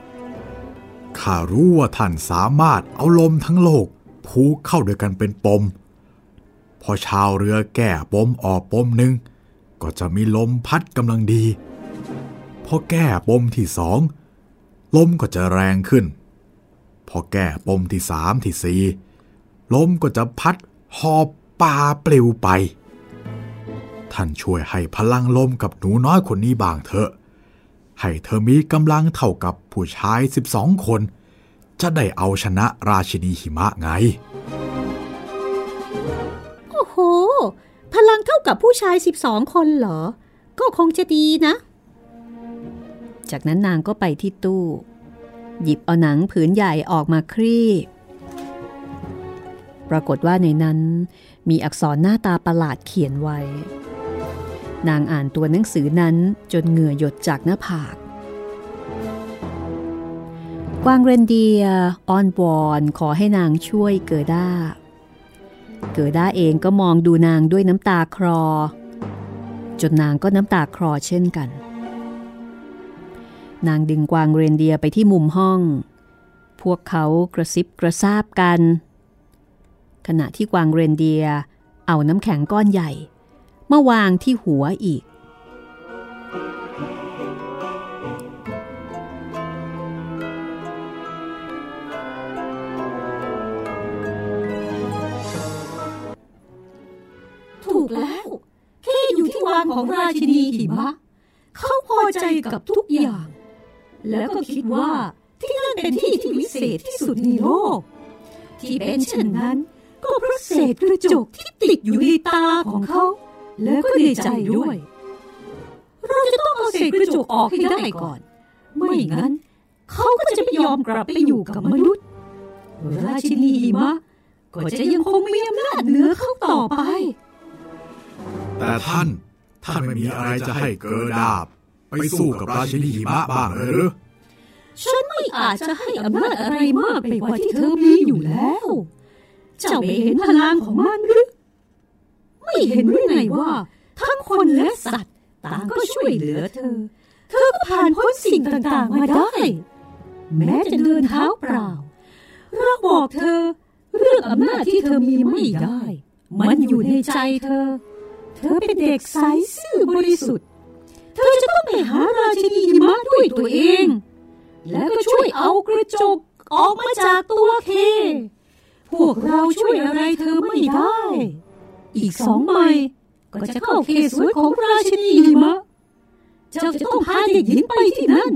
ข้ารู้ว่าท่านสามารถเอาลมทั้งโลกผูกเข้าด้วยกันเป็นปม พอชาวเรือแก่ปมออกปมหนึ่งก็จะมีลมพัดกำลังดี พอแก้ปมที่สอง ลมก็จะแรงขึ้น พอแก้ปมที่สามที่สี่ลมก็จะพัดหอบปลาปลิวไป ท่านช่วยให้พลังลมกับหนูน้อยคนนี้บางเถอะ ให้เธอมีกำลังเท่ากับผู้ชาย12คน จะได้เอาชนะราชินีหิมะไง โอ้โห พลังเท่ากับผู้ชาย12คนเหรอ ก็คงจะดีนะ จากนั้นนางก็ไปที่ตู้ หยิบเอาหนังผืนใหญ่ออกมาคลี่ปรากฏว่าในนั้นมีอักษรหน้าตาประหลาดเขียนไว้ นางอ่านตัวหนังสือนั้นจนเหงื่อหยดจากหน้าผากกวางเรนเดียอ้อนวอนขอให้นางช่วยเกิด้า เกิด้าเองก็มองดูนางด้วยน้ำตาคลอจนนางก็น้ำตาคลอเช่นกัน นางดึงกวางเรนเดียไปที่มุมห้อง พวกเขากระซิบกระซาบกัน ขณะที่กวางเรนเดียเอาน้ำแข็งก้อนใหญ่มาวางที่หัวอีก ถูกแล้วแค่อยู่ที่วางของราชินีหิมะ เขาพอใจกับทุกอย่าง แล้วก็คิดว่าที่นั่นเป็นที่ที่วิเศษที่สุดในโลก ที่เป็นเช่นนั้น ก็เพราะเศษกระจกที่ติดอยู่ในตาของเขา แล้วก็ในใจด้วย เราจะต้องเอาเศษกระจกออกให้ได้ก่อน ไม่งั้น เขาก็จะไม่ยอมกลับไปอยู่กับมนุษย์ ราชินีหิมะก็จะยังคงมีอำนาจเหนือเขาต่อไป แต่ท่าน ท่านไม่มีอะไรจะให้เกิดดาบ ไปสู้กับราชินีหิมะบ้างเหรือฉันไม่อาจจะให้อำนาจอะไรมากไปกว่าที่เธอมีอยู่แล้ว เจ้าไม่เห็นพลังของมันหรือ ไม่เห็นหรือไงว่า ทั้งคนและสัตว์ ต่างก็ช่วยเหลือเธอ เธอก็ผ่านพ้นสิ่งต่างๆมาได้ แม้จะเดินเท้าเปล่าเราบอกเธอ เรื่องอำนาจที่เธอมีไม่ได้ มันอยู่ในใจเธอ เธอเป็นเด็กใสซื่อบริสุทธิ์ เธอจะต้อง หาราชินีหิมะด้วยตัวเอง แล้วก็ช่วยเอากระจกออกมาจากตัวเค พวกเราช่วยอะไรเธอไม่ได้ อีกสองใบก็จะเข้าเขตสวยของราชินีหิมะ เจ้าจะต้องพาเด็กหญิงไปที่นั่น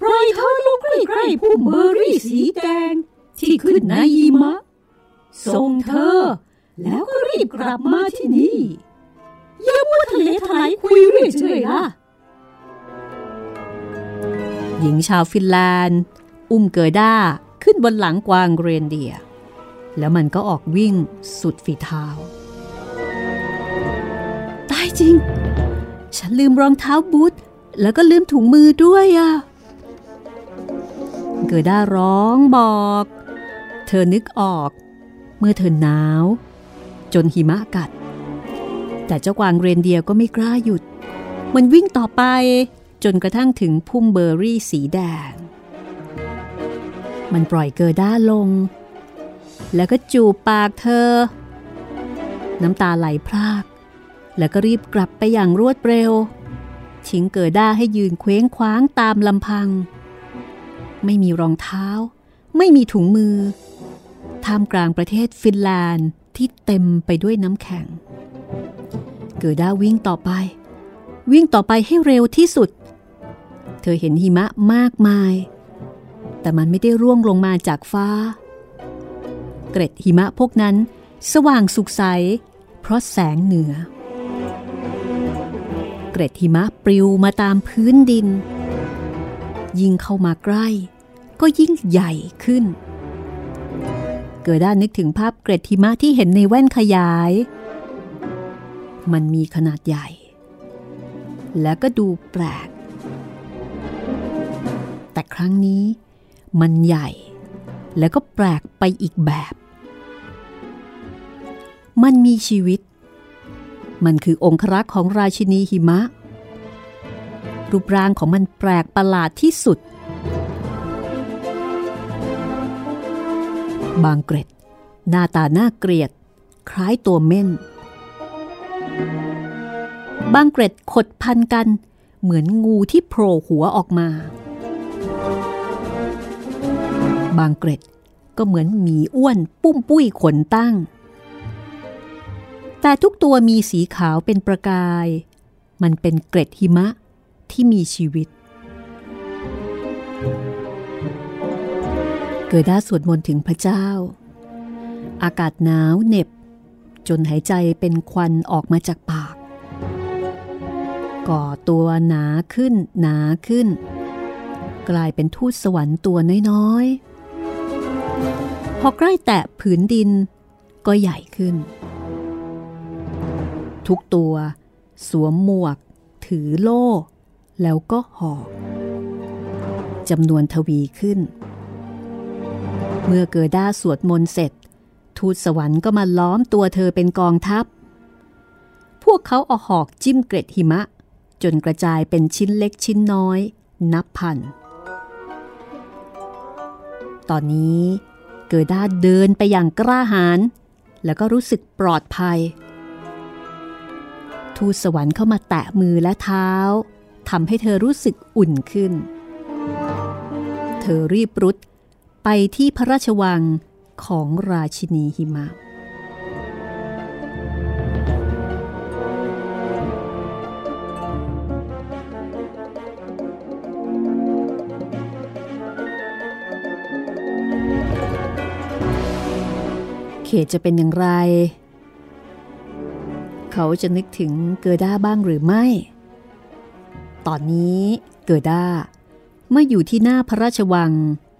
ปล่อยเธอลงใกล้ๆพุ่มเบอร์รี่สีแดงที่ขึ้นในหิมะ ส่งเธอ แล้วก็รีบกลับมาที่นี่อย่ามัวทะเลทลายคุยเรื่อยๆล่ะ หญิงชาวฟินแลนด์ อุ้มเกิด้าขึ้นบนหลังกวางเรนเดีย แล้วมันก็ออกวิ่งสุดฝีเท้า ตายจริง ฉันลืมรองเท้าบูทแล้วก็ลืมถุงมือด้วยอะเกิด้าร้องบอก เธอนึกออก เมื่อเธอหนาว จนหิมะกัด แต่เจ้ากวางเรนเดียก็ไม่กล้าหยุด มันวิ่งต่อไป จนกระทั่งถึงพุ่มเบอร์รี่สีแดง มันปล่อยเกิด้าลง แล้วก็จูบปากเธอ น้ำตาไหลพราก แล้วก็รีบกลับไปอย่างรวดเร็วทิ้งเกิด้าให้ยืนเคว้งคว้างตามลำพัง ไม่มีรองเท้า ไม่มีถุงมือ ท่ามกลางประเทศฟินแลนด์ที่เต็มไปด้วยน้ำแข็ง เกิด้าวิ่งต่อไปวิ่งต่อไปให้เร็วที่สุด เธอเห็นหิมะมากมาย แต่มันไม่ได้ร่วงลงมาจากฟ้า เกร็ดหิมะพวกนั้น สว่างสุกใส เพราะแสงเหนือ เกร็ดหิมะปลิวมาตามพื้นดิน ยิ่งเข้ามาใกล้ ก็ยิ่งใหญ่ขึ้น เกิดด้านนึกถึงภาพเกร็ดหิมะที่เห็นในแว่นขยาย มันมีขนาดใหญ่ และก็ดูแปลก แต่ครั้งนี้มันใหญ่แล้วก็แปลกไปอีกแบบ มันมีชีวิต มันคือองครักษ์ของราชินีหิมะ รูปร่างของมันแปลกประหลาดที่สุด บางเกร็ด หน้าตาหน่าเกลียด คล้ายตัวเม่น บางเกร็ดขดพันกัน เหมือนงูที่โผล่หัวออกมา บางเกร็ดก็เหมือนหมีอ้วนปุ้มปุ้ยขนตั้ง แต่ทุกตัวมีสีขาวเป็นประกาย มันเป็นเกร็ดหิมะที่มีชีวิต เกิดด้าสวดมนต์ถึงพระเจ้า อากาศหนาวเหน็บ จนหายใจเป็นควันออกมาจากปาก ก่อตัวหนาขึ้นหนาขึ้น กลายเป็นทูตสวรรค์ตัวน้อยๆ พอใกล้แตะผืนดินก็ใหญ่ขึ้น ทุกตัวสวมหมวก ถือโล่ แล้วก็หอกจำนวนทวีขึ้น เมื่อเกิด้าสวดมนต์เสร็จ ทูตสวรรค์ก็มาล้อมตัวเธอเป็นกองทัพ พวกเขาเอาหอกจิ้มเกร็ดหิมะ จนกระจายเป็นชิ้นเล็กชิ้นน้อย นับพัน ตอนนี้ เกิด้าเดินไปอย่างกล้าหาญแล้วก็รู้สึกปลอดภัย ทูตสวรรค์เข้ามาแตะมือและเท้าทำให้เธอรู้สึกอุ่นขึ้น เธอรีบรุดไปที่พระราชวังของราชินีหิมะ ขตจะเป็นอย่างไร เขาจะนึกถึงเกอด้าบ้างหรือไม่ ตอนนี้เกอด้าเมื่ออยู่ที่หน้าพระราชวัง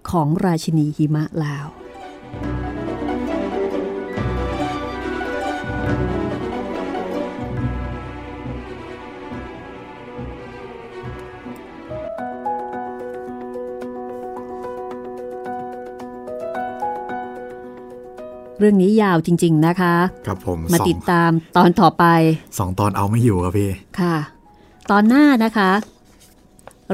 ของราชินีหิมะแล้ว เรื่องนี้ยาวจริง ๆนะคะ ครับผมมาสองติดตามตอนต่อไปสองตอนเอาไม่อยู่ครับพี่ ค่ะ ตอนหน้านะคะ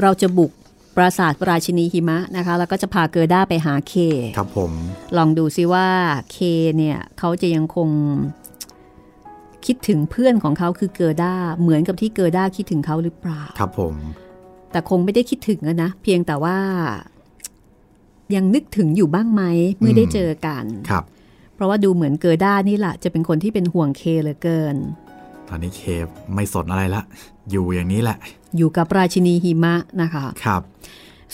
เราจะบุกปราสาทราชินีหิมะนะคะ แล้วก็จะพาเกอร์ด้าไปหาเค ครับผม ลองดูซิว่าเคเนี่ยเขาจะยังคงคิดถึงเพื่อนของเขาคือเกอร์ด้าเหมือนกับที่เกอร์ด้าคิดถึงเขาหรือเปล่า ครับผม แต่คงไม่ได้คิดถึงอะนะ เพียงแต่ว่ายังนึกถึงอยู่บ้างไหมเมื่อได้เจอกันครับเพ ราะว่าดูเหมือนเกอร์ด้านี่แหละจะเป็นคนที่เป็นห่วงเคเหลือเกิน ตอนนี้เคฟไม่สนอะไรละ อยู่อย่างนี้แหละ อยู่กับราชินีหิมะนะคะครับ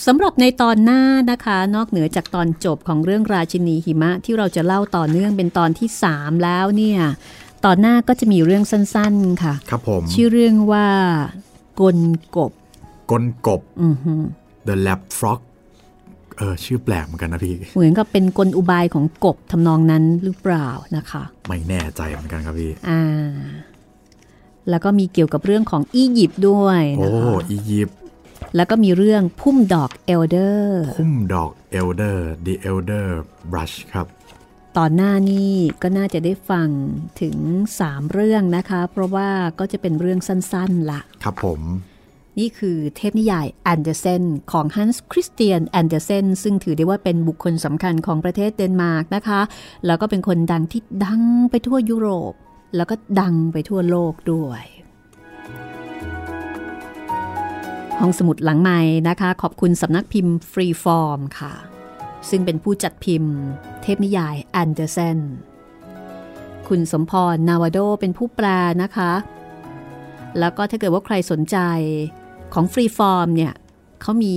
สำหรับในตอนหน้านะคะ นอกเหนือจากตอนจบของเรื่องราชินีหิมะที่เราจะเล่าต่อเนื่องเป็นตอนที่ 3 แล้วเนี่ยตอนหน้าก็จะมีเรื่องสั้นๆค่ะ ครับผม ชื่อเรื่องว่ากลกบ กลกบอือหือ The Lab Frog เออชื่อแปลกเหมือนกันนะพี่ เหมือนกับเป็นกลอุบายของกบทำนองนั้นหรือเปล่านะคะ ไม่แน่ใจเหมือนกันครับพี่อ่าแล้วก็มีเกี่ยวกับเรื่องของอียิปต์ด้วยโอ้นะคะอียิปต์แล้วก็มีเรื่องพุ่มดอกเอลเดอร์พุ่มดอก Elder The Elder Brush ครับ ตอนหน้านี่ก็น่าจะได้ฟังถึง 3 เรื่องนะคะ เพราะว่าก็จะเป็นเรื่องสั้นๆละครับผม นี่คือเทพนิยายแอนเดอร์เซนของฮันส์คริสเตียนแอนเดอร์เซนซึ่งถือได้ว่าเป็นบุคคลสำคัญของประเทศเดนมาร์กนะคะ แล้วก็เป็นคนดังที่ดังไปทั่วยุโรป แล้วก็ดังไปทั่วโลกด้วยห้องสมุดหลังไมค์นะคะ ขอบคุณสำนักพิมพ์ฟรีฟอร์มค่ะ ซึ่งเป็นผู้จัดพิมพ์ เทพนิยายแอนเดอร์เซนคุณสมพรวาร์นาโดเป็นผู้แปลนะคะ แล้วก็ถ้าเกิดว่าใครสนใจ ของฟรีฟอร์มเนี่ยเขามี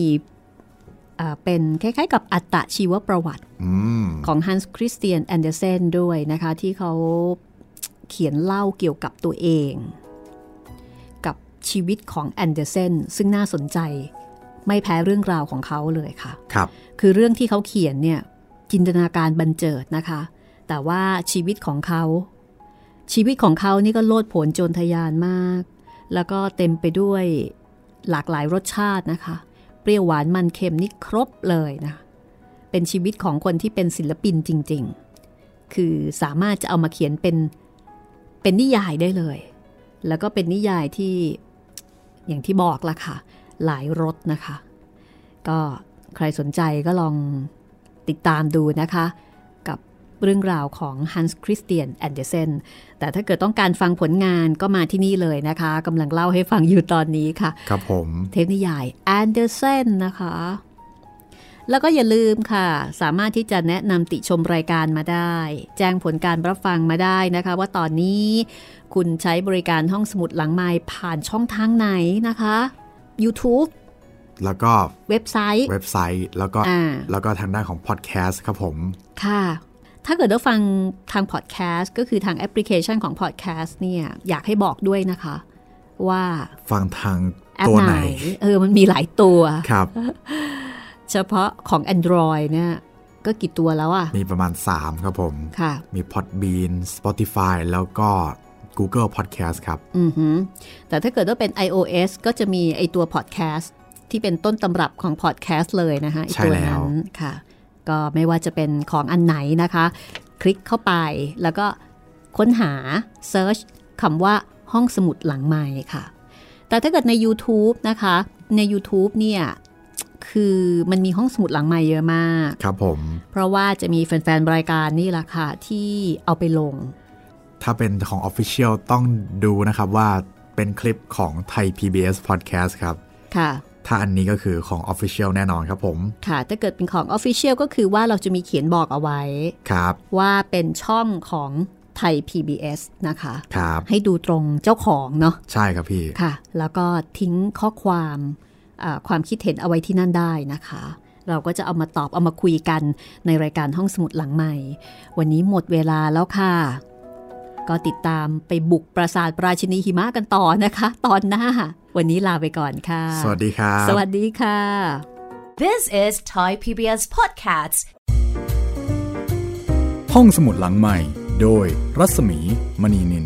อ่าเป็นคล้ายๆกับอัตชีวประวัติอืมของฮันส์คริสเตียนแอนเดอร์เซนด้วยนะคะ ที่เขาเขียนเล่าเกี่ยวกับตัวเอง กับชีวิตของแอนเดอร์เซนซึ่งน่าสนใจไม่แพ้เรื่องราวของเขาเลยค่ะครับ คือเรื่องที่เขาเขียนเนี่ยจินตนาการบันเจิดนะคะ แต่ว่าชีวิตของเขา ชีวิตของเขานี่ก็โลดโผนโจรทยานมาก แล้วก็เต็มไปด้วย หลากหลายรสชาตินะคะ เปรี้ยวหวานมันเค็มนี่ครบเลยนะ เป็นชีวิตของคนที่เป็นศิลปินจริง ๆ คือสามารถจะเอามาเขียนเป็นเป็นนิยายได้เลย แล้วก็เป็นนิยายที่อย่างที่บอกละค่ะ หลายรสนะคะ ก็ใครสนใจก็ลองติดตามดูนะคะ เรื่องราวของ Hans Christian Andersen แต่ถ้าเกิดต้องการฟังผลงานก็มาที่นี่เลยนะคะกำลังเล่าให้ฟังอยู่ตอนนี้ค่ะ ครับผม เทพนิยาย Andersen นะคะ แล้วก็อย่าลืมค่ะ สามารถที่จะแนะนำติชมรายการมาได้ แจ้งผลการรับฟังมาได้นะคะ ว่าตอนนี้คุณใช้บริการห้องสมุดหลังไมค์ผ่านช่องทางไหนนะคะ YouTube แล้วก็เว็บไซต์ เว็บไซต์แล้วก็อ่าแล้วก็ทางด้านของพอดแคสต์ครับผม ค่ะ ถ้าเกิดว่าฟังทางพอดแคสต์ก็คือทางแอปพลิเคชันของพอดแคสต์เนี่ยอยากให้บอกด้วยนะคะ ว่าฟังทางแอปตัวไหไหนนเออมันมีหลายตัวครับ เฉพาะของ Android เนี่ยก็กี่ตัวแล้วอะมีประมาณ 3 ครับผมค่ะมี Podbean Spotify แล้วก็ Google Podcast ครับ อือหือแต่ถ้าเกิดว่าเป็น iOS ก็จะมีไอตัว podcast ที่เป็นต้นตำรับของ podcast เลยนะคะไอใช่ตัวแล้วนั้นค่ะ ก็ไม่ว่าจะเป็นของอันไหนนะคะ คลิกเข้าไปแล้วก็ค้นหา search คำว่าห้องสมุดหลังใหม่ค่ะ แต่ถ้าเกิดใน YouTube นะคะ ใน YouTube เนี่ยคือมันมีห้องสมุดหลังใหม่เยอะมาก ครับผม เพราะว่าจะมีแฟนๆ รายการนี่แหละค่ะ ที่เอาไปลง ถ้าเป็นของ Official ต้องดูนะครับว่าเป็นคลิปของไทย PBS Podcast ครับ ค่ะ ถ้าอันนี้ก็คือของ Official แน่นอนครับผม ค่ะ ถ้าเกิดเป็นของ Official ก็คือว่าเราจะมีเขียนบอกเอาไว้ ครับ ว่าเป็นช่องของไทย PBS นะคะ ครับ ให้ดูตรงเจ้าของเนาะ ใช่ครับพี่ ค่ะ แล้วก็ทิ้งข้อความอ่าความคิดเห็นเอาไว้ที่นั่นได้นะคะ เราก็จะเอามาตอบเอามาคุยกันในรายการห้องสมุดหลังใหม่ วันนี้หมดเวลาแล้วค่ะ ก็ติดตามไปบุกปราสาทปราชินีหิมะกันต่อนะคะ ตอนหน้า วันนี้ลาไปก่อนค่ะ สวัสดีครับ สวัสดีค่ะ This is Thai PBS Podcasts. ห้องสมุดหลังใหม่ โดยรัศมีมณีนิน